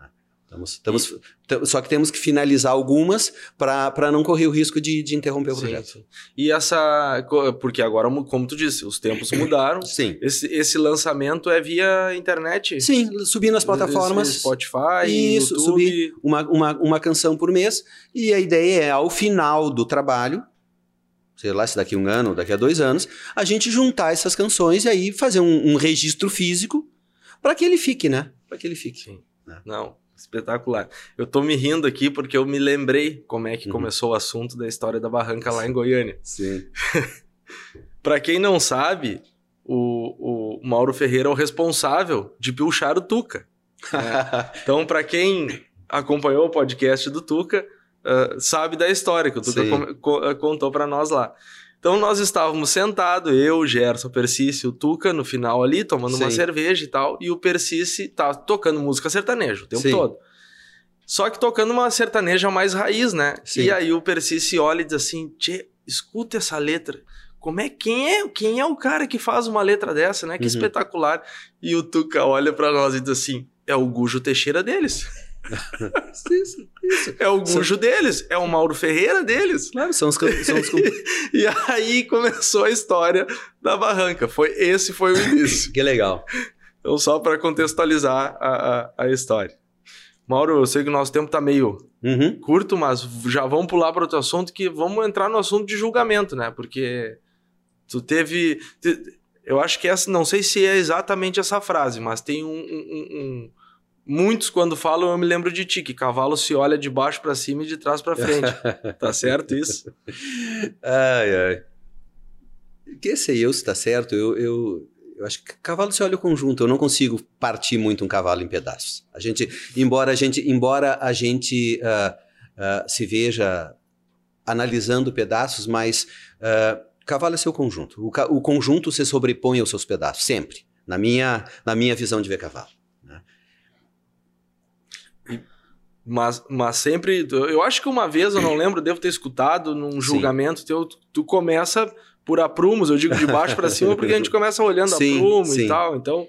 Estamos, estamos, e... Só que temos que finalizar algumas para não correr o risco de, de interromper o projeto. Sim. E essa. Porque agora, como tu disse, os tempos mudaram. Sim. Esse, esse lançamento é via internet? Sim, subir nas plataformas. Spotify, Isso, YouTube. subir uma, uma, uma canção por mês. E a ideia é, ao final do trabalho, sei lá, se daqui a um ano, daqui a dois anos, a gente juntar essas canções e aí fazer um, um registro físico para que ele fique, né? Para que ele fique. Sim. Né? Não, Espetacular. Eu tô me rindo aqui porque eu me lembrei como é que uhum. começou o assunto da história da barranca lá em Goiânia. Sim. para quem não sabe, o, o Mauro Ferreira é o responsável de puxar o Tuca. Né? então, para quem acompanhou o podcast do Tuca, uh, sabe da história que o Tuca contou para nós lá. Então nós estávamos sentados, eu, Gerson, Persício, o Tuca, no final ali, tomando Sim. uma cerveja e tal, e o Persício tá tocando música sertaneja o tempo Sim. todo. Só que tocando uma sertaneja mais raiz, né? Sim. E aí o Persício olha e diz assim: Tchê, escuta essa letra. Como é quem é quem é o cara que faz uma letra dessa, né? Que uhum. espetacular. E o Tuca olha para nós e diz assim: é o Gujo Teixeira deles. Isso, isso. É o Gujo são... deles, é o Mauro Ferreira deles. Claro, são os, são os... e aí começou a história da barranca. Foi esse foi o início. que legal. Então, só para contextualizar a, a, a, história. Mauro, eu sei que o nosso tempo está meio uhum. curto, mas já vamos pular para outro assunto que vamos entrar no assunto de julgamento, né? Porque tu teve. Eu acho que essa, não sei se é exatamente essa frase, mas tem um, um, um Muitos, quando falam, eu me lembro de ti, que cavalo se olha de baixo para cima e de trás para frente. tá certo isso? Ai, ai. Que sei eu se tá certo. Eu, eu, eu acho que cavalo se olha o conjunto. Eu não consigo partir muito um cavalo em pedaços. A gente, embora a gente, embora a gente uh, uh, se veja analisando pedaços, mas uh, cavalo é seu conjunto. O, o conjunto se sobrepõe aos seus pedaços, sempre. Na minha, na minha visão de ver cavalo. Mas, mas sempre. Eu acho que uma vez, eu não lembro, devo ter escutado num julgamento teu, tu, começa por aprumos, eu digo de baixo para cima, porque a gente começa olhando sim, aprumo sim. e tal. Então,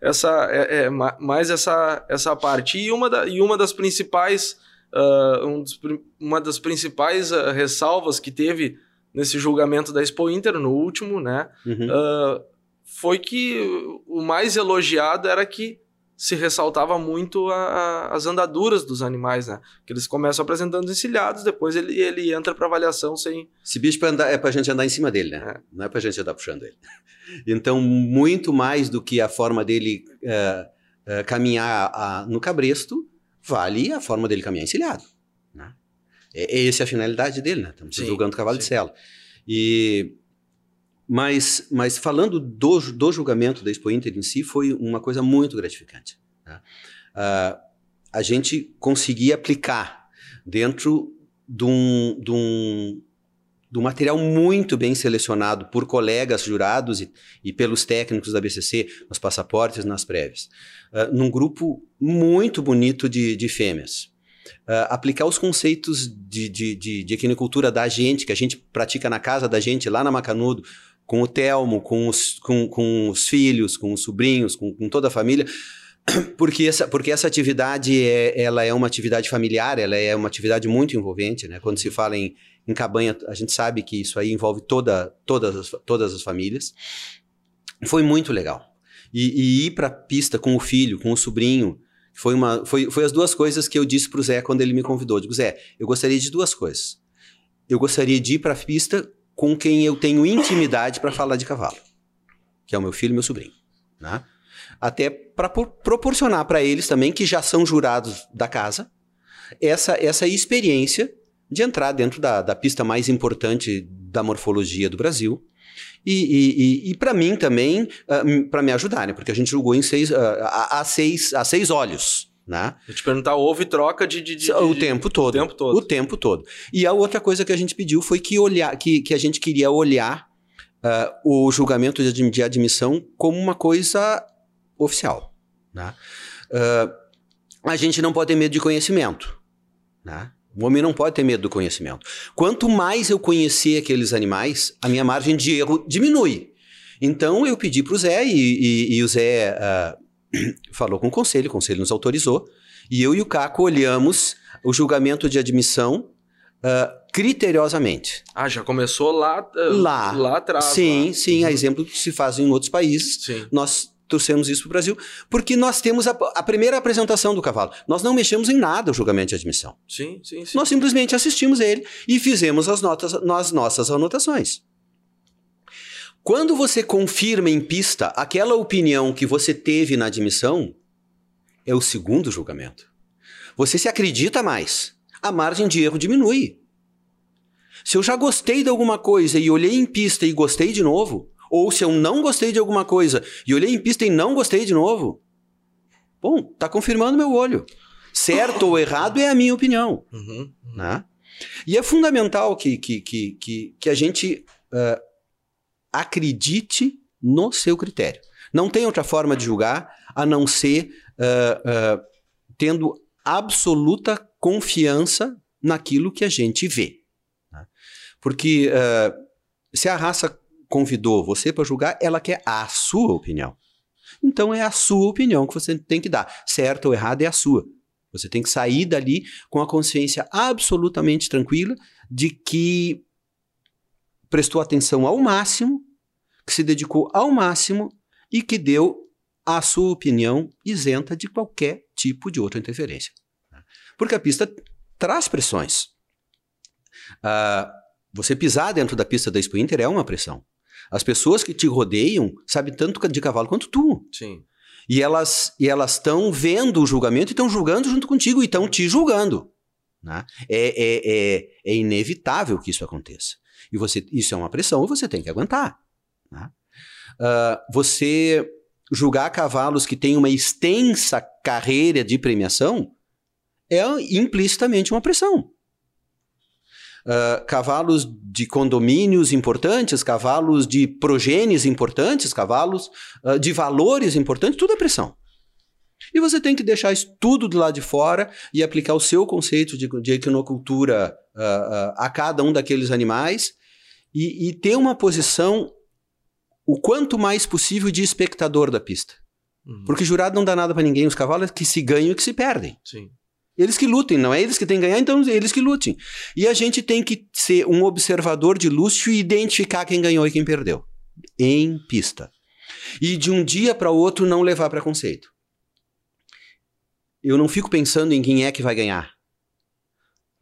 essa é, é, mais essa, essa parte. E uma, da, e uma das principais. Uh, um dos, uma das principais uh, ressalvas que teve nesse julgamento da Expo Inter, no último, né? Uhum. Uh, foi que o mais elogiado era que se ressaltava muito a, a, as andaduras dos animais, né? Que eles começam apresentando encilhados, depois ele, ele entra para avaliação sem. Esse bicho pra andar, é para a gente andar em cima dele, né? É. Não é para a gente andar puxando ele. Então, muito mais do que a forma dele é, é, caminhar a, no cabresto, vale a forma dele caminhar encilhado. Né? É, é essa a finalidade dele, né? Estamos julgando cavalo sim. de sela. E mas, mas falando do, do julgamento da Expo Inter em si, foi uma coisa muito gratificante. Uh, a gente conseguia aplicar dentro de um, de um, de um material muito bem selecionado por colegas jurados e, e pelos técnicos da BCC, nos passaportes, nas prévias, uh, num grupo muito bonito de, de fêmeas. Uh, aplicar os conceitos de, de, de, de da gente, que a gente pratica na casa da gente, lá na Macanudo, com o Telmo, com os, com, com os filhos, com os sobrinhos, com, com toda a família, porque essa, porque essa atividade é, ela é uma atividade familiar, ela é uma atividade muito envolvente, né? Quando se fala em, em cabanha, a gente sabe que isso aí envolve toda, todas, as, todas as famílias. Foi muito legal. E, e ir para a pista com o filho, com o sobrinho, foi, uma, foi, foi as duas coisas que eu disse para o Zé quando ele me convidou. Eu digo, Zé, eu gostaria de duas coisas. Eu gostaria de ir para a pista com quem eu tenho intimidade para falar de cavalo, que é o meu filho e meu sobrinho, né? Até para proporcionar para eles também que já são jurados da casa essa essa experiência de entrar dentro da, da pista mais importante da morfologia do Brasil e, e, e, e para mim também, uh, ah, para me ajudar, né? Porque a gente julgou em seis, uh, a, a, seis, a seis olhos. Né? Eu te perguntar, houve troca de, de, de o tempo todo. O tempo todo. O tempo todo. E a outra coisa que a gente pediu foi que, olhar, que, que a gente queria olhar uh, o julgamento de, de, admissão como uma coisa oficial. Né? Uh, a gente não pode ter medo de conhecimento. Né? O homem não pode ter medo do conhecimento. Quanto mais eu conhecer aqueles animais, a minha margem de erro diminui. Então eu pedi para o Zé e, e, e, o Zé uh, falou com o conselho, o conselho nos autorizou, e eu e o Caco olhamos o julgamento de admissão uh, criteriosamente. Ah, já começou lá, uh, lá, lá atrás. Sim, lá. sim, uhum. a exemplo que se faz em outros países. Sim. Nós trouxemos isso para o Brasil, porque nós temos a, a, primeira apresentação do cavalo. Nós não mexemos em nada o julgamento de admissão. Sim, sim, sim. Nós simplesmente assistimos ele e fizemos as, notas, as nossas anotações. Quando você confirma em pista aquela opinião que você teve na admissão, é o segundo julgamento. Você se acredita mais. A margem de erro diminui. Se eu já gostei de alguma coisa e olhei em pista e gostei de novo, ou se eu não gostei de alguma coisa e olhei em pista e não gostei de novo, bom, tá confirmando meu olho. Certo ou errado é a minha opinião. Uhum, uhum. Né? E é fundamental que, que, que, que, que a gente uh, acredite no seu critério. Não tem outra forma de julgar a não ser uh, uh, tendo absoluta confiança naquilo que a gente vê. Né? Porque uh, se a raça convidou você para julgar, ela quer a sua opinião. Então é a sua opinião que você tem que dar. Certo ou errado é a sua. Você tem que sair dali com a consciência absolutamente tranquila de que prestou atenção ao máximo, que se dedicou ao máximo e que deu a sua opinião isenta de qualquer tipo de outra interferência. Porque a pista traz pressões. Uh, você pisar dentro da pista da Expo Inter é uma pressão. As pessoas que te rodeiam sabem tanto de cavalo quanto tu. Sim. E elas e elas estão vendo o julgamento e estão julgando junto contigo e estão te julgando. Né? É, é, é, é, inevitável que isso aconteça. E você, isso é uma pressão e você tem que aguentar. Né? Uh, você julgar cavalos que têm uma extensa carreira de premiação é implicitamente uma pressão. Uh, cavalos de condomínios importantes, cavalos de progênies importantes, cavalos uh, de valores importantes, tudo é pressão. E você tem que deixar isso tudo do lado de fora e aplicar o seu conceito de, de equinocultura uh, a cada um daqueles animais e, e, ter uma posição o quanto mais possível de espectador da pista. Uhum. Porque jurado não dá nada para ninguém, os cavalos que se ganham e que se perdem. Sim. Eles que lutem, não é eles que têm que ganhar, então eles que lutem. E a gente tem que ser um observador de luxo e identificar quem ganhou e quem perdeu. Em pista. E de um dia para o outro não levar preconceito. Eu não fico pensando em quem é que vai ganhar.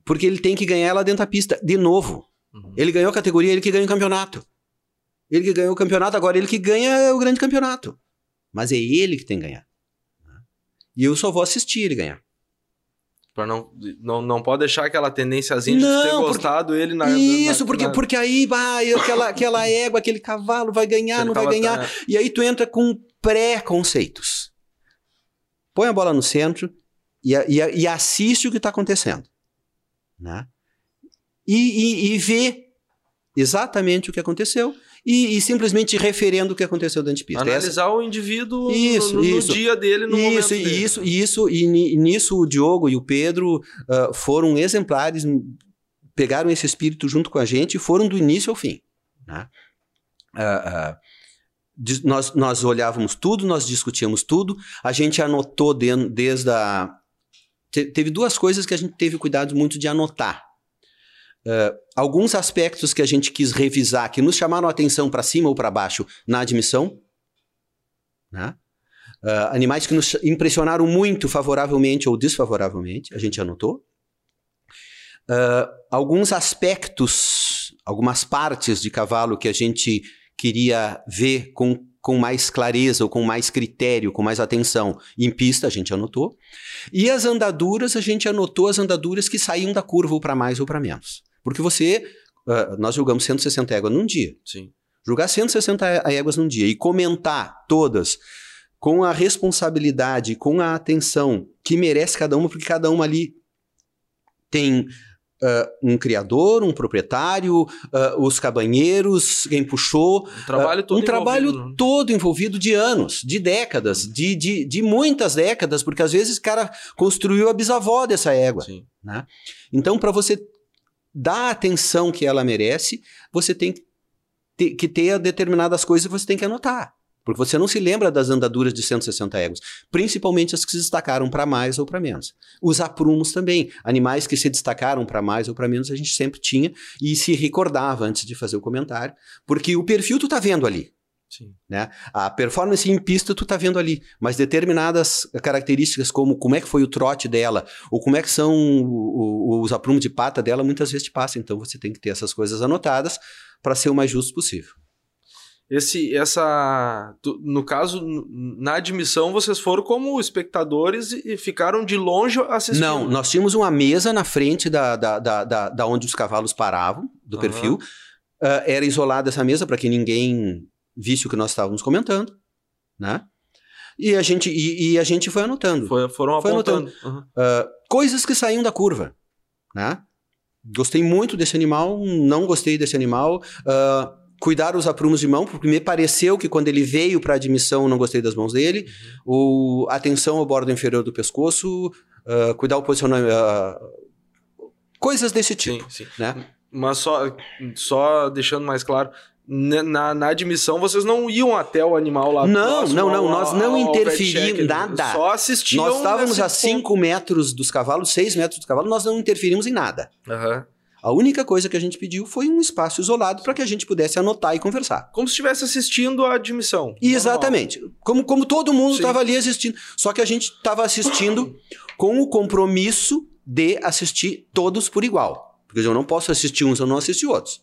Porque ele tem que ganhar lá dentro da pista, de novo. Uhum. Ele ganhou a categoria, ele que ganha o campeonato. Ele que ganhou o campeonato, agora ele que ganha o grande campeonato. Mas é ele que tem que ganhar. E eu só vou assistir ele ganhar. Pra não, não, não pode deixar aquela tendênciazinha não, de ter gostado ele na. Isso, na, porque, na... porque aí vai, aquela, aquela égua, aquele cavalo vai ganhar, não vai ganhar. Tá... E aí tu entra com pré-conceitos. Põe a bola no centro e, e, e assiste o que está acontecendo. Né? E, e, vê exatamente o que aconteceu e, simplesmente referendo o que aconteceu de pista. Analisar Essa... o indivíduo isso, no, no, isso. dia dele, no isso, momento dele. Isso, isso, e nisso o Diogo e o Pedro uh, foram exemplares, pegaram esse espírito junto com a gente e foram do início ao fim. Né? Uh, uh, nós, nós olhávamos tudo, nós discutíamos tudo, a gente anotou de, desde a... Te, teve duas coisas que a gente teve cuidado muito de anotar. Uh, alguns aspectos que a gente quis revisar, que nos chamaram a atenção para cima ou para baixo na admissão. Né? Uh, animais que nos impressionaram muito favoravelmente ou desfavoravelmente, a gente anotou. Uh, alguns aspectos, algumas partes de cavalo que a gente queria ver com, com mais clareza ou com mais critério, com mais atenção em pista, a gente anotou. E as andaduras, a gente anotou as andaduras que saíam da curva ou para mais ou para menos. Porque você. Uh, nós julgamos 160 éguas num dia. Sim. Julgar 160 éguas num dia e comentar todas com a responsabilidade, com a atenção que merece cada uma, porque cada uma ali tem Uh, um criador, um proprietário, uh, os cabanheiros, quem puxou. Um trabalho todo uh, um trabalho envolvido. Né? todo envolvido de anos, de décadas, de, de, de muitas décadas, porque às vezes o cara construiu a bisavó dessa égua. Né? Então, para você dar a atenção que ela merece, você tem que ter determinadas coisas que você tem que anotar. Porque você não se lembra das andaduras de 160 éguas, principalmente as que se destacaram para mais ou para menos. Os aprumos também, animais que se destacaram para mais ou para menos, a gente sempre tinha e se recordava antes de fazer o comentário, porque o perfil tu tá vendo ali. Sim. Né? A performance em pista tu tá vendo ali, mas determinadas características como como é que foi o trote dela, ou como é que são o, o, os aprumos de pata dela, muitas vezes te passa. Então você tem que ter essas coisas anotadas para ser o mais justo possível. Esse, essa, no caso, na admissão, vocês foram como espectadores e ficaram de longe assistindo? Não, nós tínhamos uma mesa na frente da, da, da, da, da onde os cavalos paravam, do uhum. perfil. Uh, era isolada essa mesa para que ninguém visse o que nós estávamos comentando, né? E a gente, e, e a gente foi anotando. Foi, foram foi apontando. Anotando. Uhum. Uh, coisas que saíam da curva, né? Gostei muito desse animal, não gostei desse animal. Uh, cuidar os aprumos de mão, porque me pareceu que quando ele veio para admissão eu não gostei das mãos dele. Uhum. O, atenção ao bordo inferior do pescoço, uh, cuidar o posicionamento. Uh, coisas desse tipo. Sim, sim. Né? Mas só, só deixando mais claro, na, na admissão vocês não iam até o animal lá Não, não, não, nós não interferimos nada. Só assistiam. Nós estávamos a 5 metros dos cavalos, 6 metros dos cavalos, nós não interferimos em nada. Aham. A única coisa que a gente pediu foi um espaço isolado para que a gente pudesse anotar e conversar. Como se estivesse assistindo a admissão. E exatamente. Como, como todo mundo estava ali assistindo. Só que a gente estava assistindo com o compromisso de assistir todos por igual. Porque eu não posso assistir uns eu não assistir outros.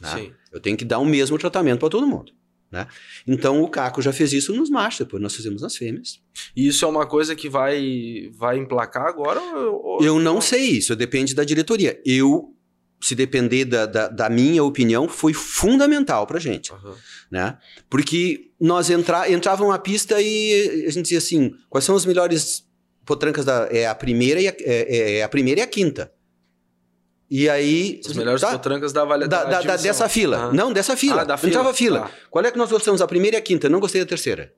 né? Sim. Eu tenho que dar o mesmo tratamento para todo mundo. Né? Então o Caco já fez isso nos machos, depois nós fizemos nas fêmeas. E isso é uma coisa que vai, vai emplacar agora? ou- Eu não sei isso, depende da diretoria. Eu, se depender da, da, da minha opinião, foi fundamental pra gente. Aham. né? Porque nós entra, entrávamos na pista e a gente dizia assim, quais são as melhores potrancas da é a primeira e a, é, é- é a primeira e a quinta. E aí As melhores tá, potrancas da da, da- da- dessa fila. Aham. Não, dessa fila. Ah, da Entrava a fila. Tá. Qual é que nós gostamos? A primeira e a quinta. Não gostei da terceira.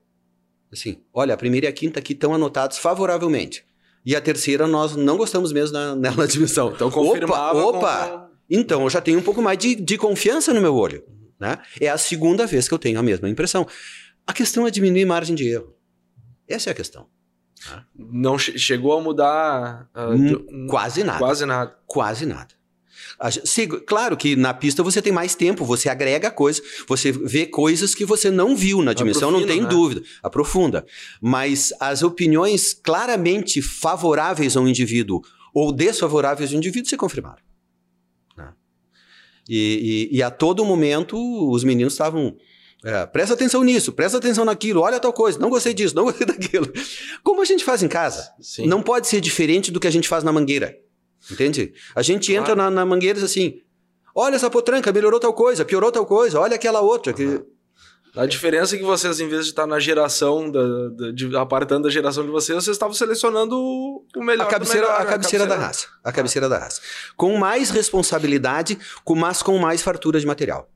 Assim, olha, a primeira e a quinta aqui estão anotados favoravelmente. E a terceira nós não gostamos mesmo na, nela admissão. Então confirmava Opa, opa! Então, eu já tenho um pouco mais de, de confiança no meu olho. Né? É a segunda vez que eu tenho a mesma impressão. A questão é diminuir margem de erro. Essa é a questão. Não che- chegou a mudar ah, Hum, Quase nada. quase nada. Quase nada. Se- claro que na pista você tem mais tempo, você agrega coisas, você vê coisas que você não viu na dimensão, não tem né? dúvida, aprofunda. Mas as opiniões claramente favoráveis ao indivíduo ou desfavoráveis ao indivíduo se confirmaram. E, e- e a todo momento os meninos estavam. é, presta atenção nisso, presta atenção naquilo, olha tal coisa, não gostei disso, não gostei daquilo. Como a gente faz em casa. Sim. Não pode ser diferente do que a gente faz na mangueira. Entende? A gente Claro. entra na, na mangueira e diz assim: olha essa potranca, melhorou tal coisa, piorou tal coisa, olha aquela outra. Que... A diferença é que vocês, em vez de estar na geração, da, da- de, apartando a geração de vocês, vocês estavam selecionando o melhor A cabeceira, melhor, a né? cabeceira da raça. A cabeceira da raça. Com mais responsabilidade, com, mas com mais fartura de material.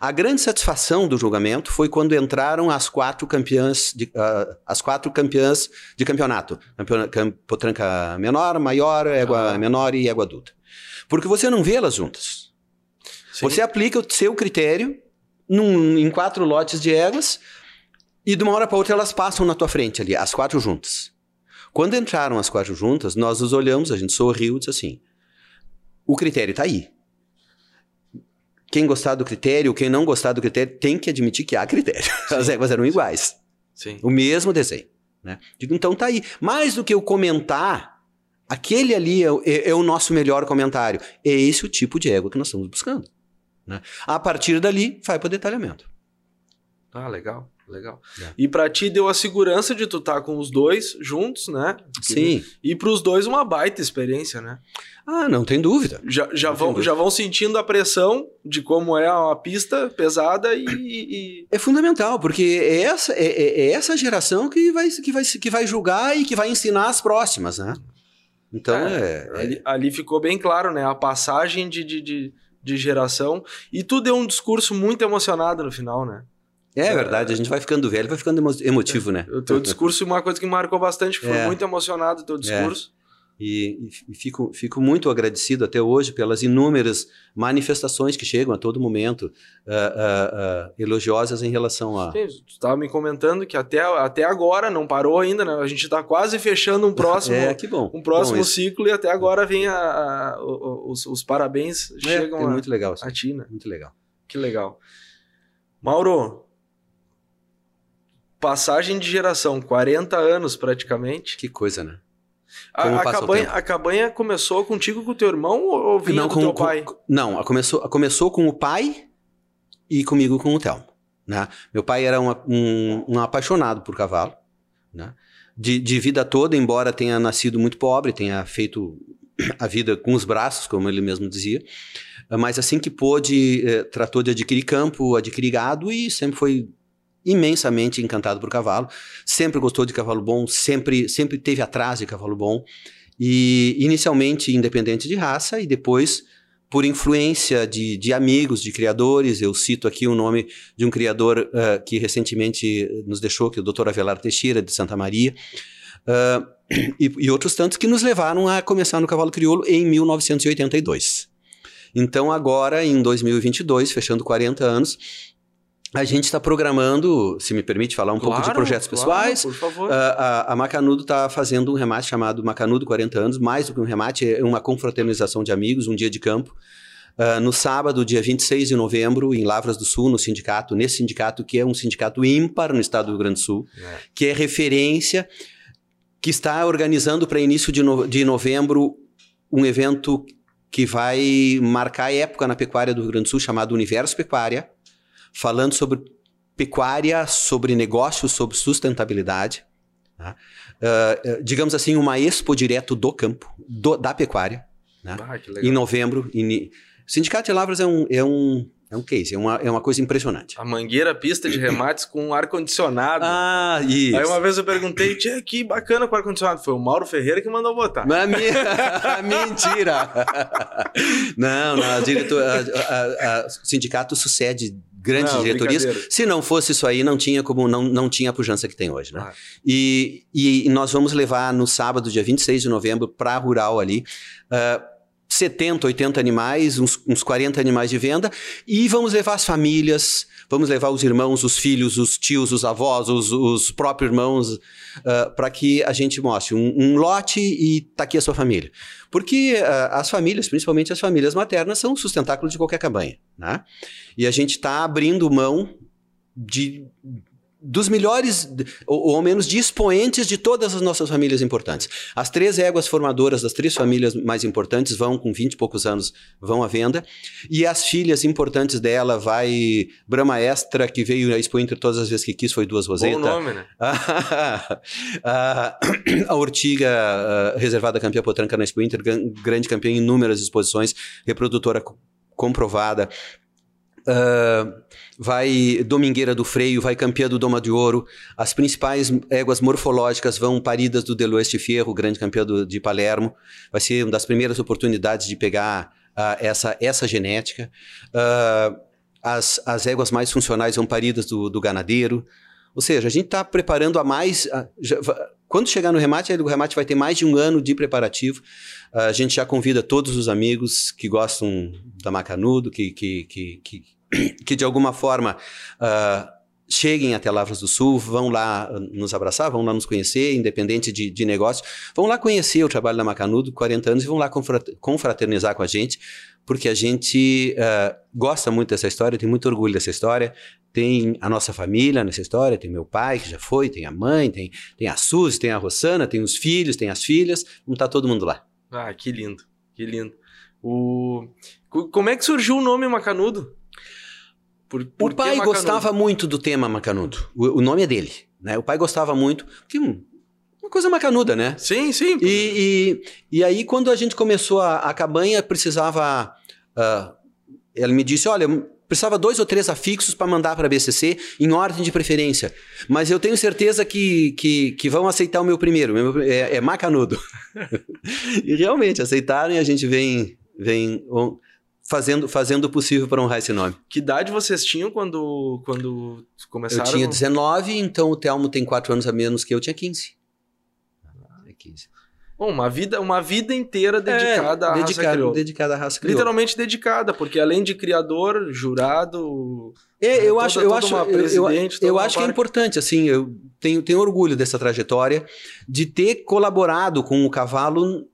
A grande satisfação do julgamento foi quando entraram as quatro campeãs de, ah, as quatro campeãs de campeonato. Campeona- cam- Potranca menor, maior, égua Ah. menor e égua adulta. Porque você não vê elas juntas. Sim. Você aplica o seu critério num- em quatro lotes de éguas e de uma hora para outra elas passam na tua frente ali, as quatro juntas. Quando entraram as quatro juntas, nós nos olhamos, a gente sorriu e disse assim: o critério está aí. Quem gostar do critério, quem não gostar do critério, tem que admitir que há critério. As éguas eram iguais. Sim. O mesmo desenho. Né? Digo, então tá aí. Mais do que eu comentar, aquele ali é, o- é- é o nosso melhor comentário. É esse o tipo de égua que nós estamos buscando. Né? A partir dali, vai para o detalhamento. Ah, legal, legal. É. E pra ti deu a segurança de tu estar com os dois juntos, né? Sim. E pros dois uma baita experiência, né? Ah, não tem dúvida. Já, já, Não vão, dúvida. já vão sentindo a pressão de como é uma pista pesada e. e- É fundamental, porque é essa, é, é- é essa geração que vai, que, vai, que vai julgar e que vai ensinar as próximas, né? Então, é, é- ali, ali ficou bem claro, né? A passagem de, de, de, de geração. E tu deu um discurso muito emocionado no final, né? é verdade, a gente vai ficando velho, vai ficando emo- emotivo, né? O teu discurso, uma coisa que marcou bastante, foi É. muito emocionado o teu discurso. E, e fico, fico muito agradecido até hoje pelas inúmeras manifestações que chegam a todo momento, ah, ah, ah, elogiosas em relação a. Sim, Tu estava me comentando que até, até agora não parou ainda, né? A gente está quase fechando um próximo, É, que bom. um próximo Bom, ciclo e até agora vem a, a- os, os parabéns É, chegam é a, muito legal. isso. a ti, né? Muito legal. Que legal. Mauro, passagem de geração, 40 anos praticamente. Que coisa, né? A, a, o cabanha, a cabanha começou contigo com teu irmão ou vinha do teu com- pai? com- não, começou, começou com o pai e comigo com o Telmo. Né? Meu pai era uma- um, um apaixonado por cavalo. Né? De, de vida toda, embora tenha nascido muito pobre, tenha feito a vida com os braços, como ele mesmo dizia. Mas assim que pôde, eh, tratou de adquirir campo, adquirir gado e sempre foi imensamente encantado por cavalo. Sempre gostou de cavalo bom, sempre, sempre teve atrás de cavalo bom. E inicialmente independente de raça e depois por influência de, de amigos, de criadores. Eu cito aqui o nome de um criador ah, que recentemente nos deixou, que é o Dr. Avelar Teixeira, de Santa Maria. Ah, e, e outros tantos que nos levaram a começar no cavalo crioulo em 1982. Então, agora, em 2022, fechando 40 anos, a gente está programando, se me permite falar um claro, pouco de projetos claro, pessoais. Por favor. A, a, a Macanudo está fazendo um remate chamado Macanudo 40 anos, mais do que um remate, é uma confraternização de amigos, um dia de campo. Uh, no sábado, dia 26 de novembro, em Lavras do Sul, no sindicato, nesse sindicato que é um sindicato ímpar no estado do Rio Grande do Sul, é. que é referência, que está organizando para início de, no, de novembro um evento que vai marcar a época na pecuária do Rio Grande do Sul, chamado Universo Pecuária, falando sobre pecuária, sobre negócios, sobre sustentabilidade. Tá? Uh, digamos assim, uma expo direto do campo, do, da pecuária. Né? Ah, em novembro. Em, o Sindicato de Lavras é um, é um, é um case, é uma, é uma coisa impressionante. A mangueira, pista de remates com ar-condicionado. Ah, isso. Aí uma vez eu perguntei, tia, que bacana com ar-condicionado. Foi o Mauro Ferreira que mandou botar. Mas, mentira! não, não, a diretor, a, a, a, o sindicato sucede grandes não, diretorias. Se não fosse isso aí, não tinha como não, não tinha a pujança que tem hoje, né? Ah. E, e nós vamos levar no sábado, dia 26 de novembro, para a Rural ali. Uh, 70, 80 animais, uns, uns 40 animais de venda, e vamos levar as famílias, vamos levar os irmãos, os filhos, os tios, os avós, os, os próprios irmãos, uh, para que a gente mostre um, um, lote e tá aqui a sua família. Porque uh, as famílias, principalmente as famílias maternas, são o sustentáculo de qualquer campanha. Né? E a gente está abrindo mão de dos melhores, ou, ao menos de expoentes de todas as nossas famílias importantes. As três éguas formadoras das três famílias mais importantes vão, com 20 e poucos anos, vão à venda. E as filhas importantes dela vai Brahma Extra, que veio a Expo Inter todas as vezes que quis, foi duas Roseta. Bom nome, né? a, a Ortiga, a reservada campeã potranca na Expo Inter, grande campeã em inúmeras exposições, reprodutora comprovada. Uh, vai Domingueira do Freio, vai Campeã do Doma de Ouro. As principais éguas morfológicas vão paridas do Deloeste Ferro, grande campeão do, de Palermo. Vai ser uma das primeiras oportunidades de pegar uh, essa, essa genética. Uh, as, as éguas mais funcionais vão paridas do, do ganadeiro. Ou seja, a gente está preparando a mais. já, quando chegar no remate, o remate vai ter mais de um ano de preparativo. a gente já convida todos os amigos que gostam da Macanudo, que, que, que, que que de alguma forma uh, cheguem até Lavras do Sul, vão lá nos abraçar, vão lá nos conhecer, independente de, de negócio, vão lá conhecer o trabalho da Macanudo, 40 anos, e vão lá confraternizar com a gente, porque a gente uh, gosta muito dessa história, tem muito orgulho dessa história, tem a nossa família nessa história, tem meu pai que já foi, tem a mãe, tem, tem a Suzy, tem a Rossana, tem os filhos, tem as filhas, estar tá todo mundo lá. Ah, que lindo, que lindo. O... Como é que surgiu o nome Macanudo? Por, por o pai gostava muito do tema macanudo. O, o, nome é dele, né? O pai gostava muito. Que, uma coisa macanuda, né? Sim, sim. E, e, e aí, quando a gente começou a, a cabanha, precisava. Uh, ela me disse: olha, precisava dois ou três afixos para mandar para a BCC em ordem de preferência. Mas eu tenho certeza que, que, que vão aceitar o meu primeiro. É, é macanudo. e realmente aceitaram e a gente vem. vem fazendo, fazendo o possível para honrar esse nome. Que idade vocês tinham quando, quando começaram? Eu tinha 19, então o Telmo tem 4 anos a menos que eu, tinha 15. Ah, 15. Bom, uma vida, uma vida inteira dedicada é, à dedicada, raça crioula. Dedicada à raça crioula. Literalmente dedicada, porque além de criador, jurado... É, eu toda, acho, eu acho, eu, eu, eu acho que é importante, assim, eu tenho, tenho orgulho dessa trajetória de ter colaborado com o cavalo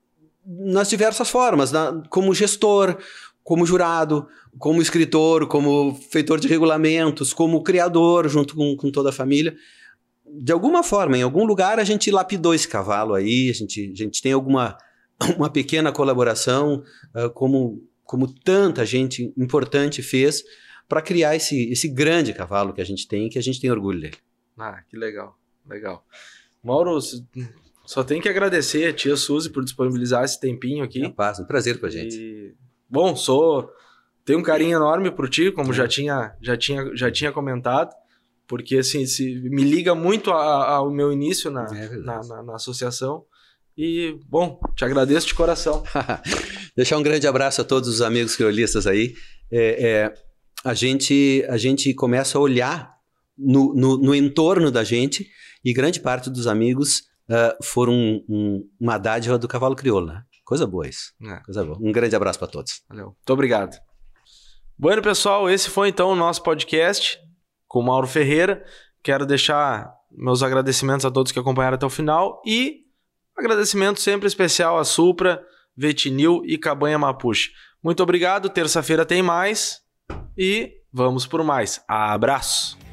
nas diversas formas, na, como gestor, como jurado, como escritor, como feitor de regulamentos, como criador, junto com, com toda a família. De alguma forma, em algum lugar, a gente lapidou esse cavalo aí, a gente, a gente tem alguma uma pequena colaboração, uh, como, como tanta gente importante fez, para criar esse, esse grande cavalo que a gente tem, que a gente tem orgulho dele. Ah, que legal, legal. Mauro, só tem que agradecer a tia Suzy por disponibilizar esse tempinho aqui. É um, um prazer com a gente. E Bom, sou tenho um carinho enorme por ti, como já tinha já tinha já tinha comentado, porque assim se, me liga muito a, a, ao meu início na, é na, na, na, associação. E bom, te agradeço de coração. Deixar um grande abraço a todos os amigos criolistas aí. É, é, a gente a gente começa a olhar no, no, no, entorno da gente e grande parte dos amigos uh, foram um, um, uma dádiva do cavalo crioulo, né? Coisa boa isso. É. Coisa boa. Um grande abraço para todos. Valeu. Muito obrigado. Bueno, pessoal, esse foi então o nosso podcast com o Mauro Ferreira. Quero deixar meus agradecimentos a todos que acompanharam até o final e agradecimento sempre especial a Supra, Vetinil e Cabanha Mapuche. Muito obrigado. Terça-feira tem mais e vamos por mais. Abraço.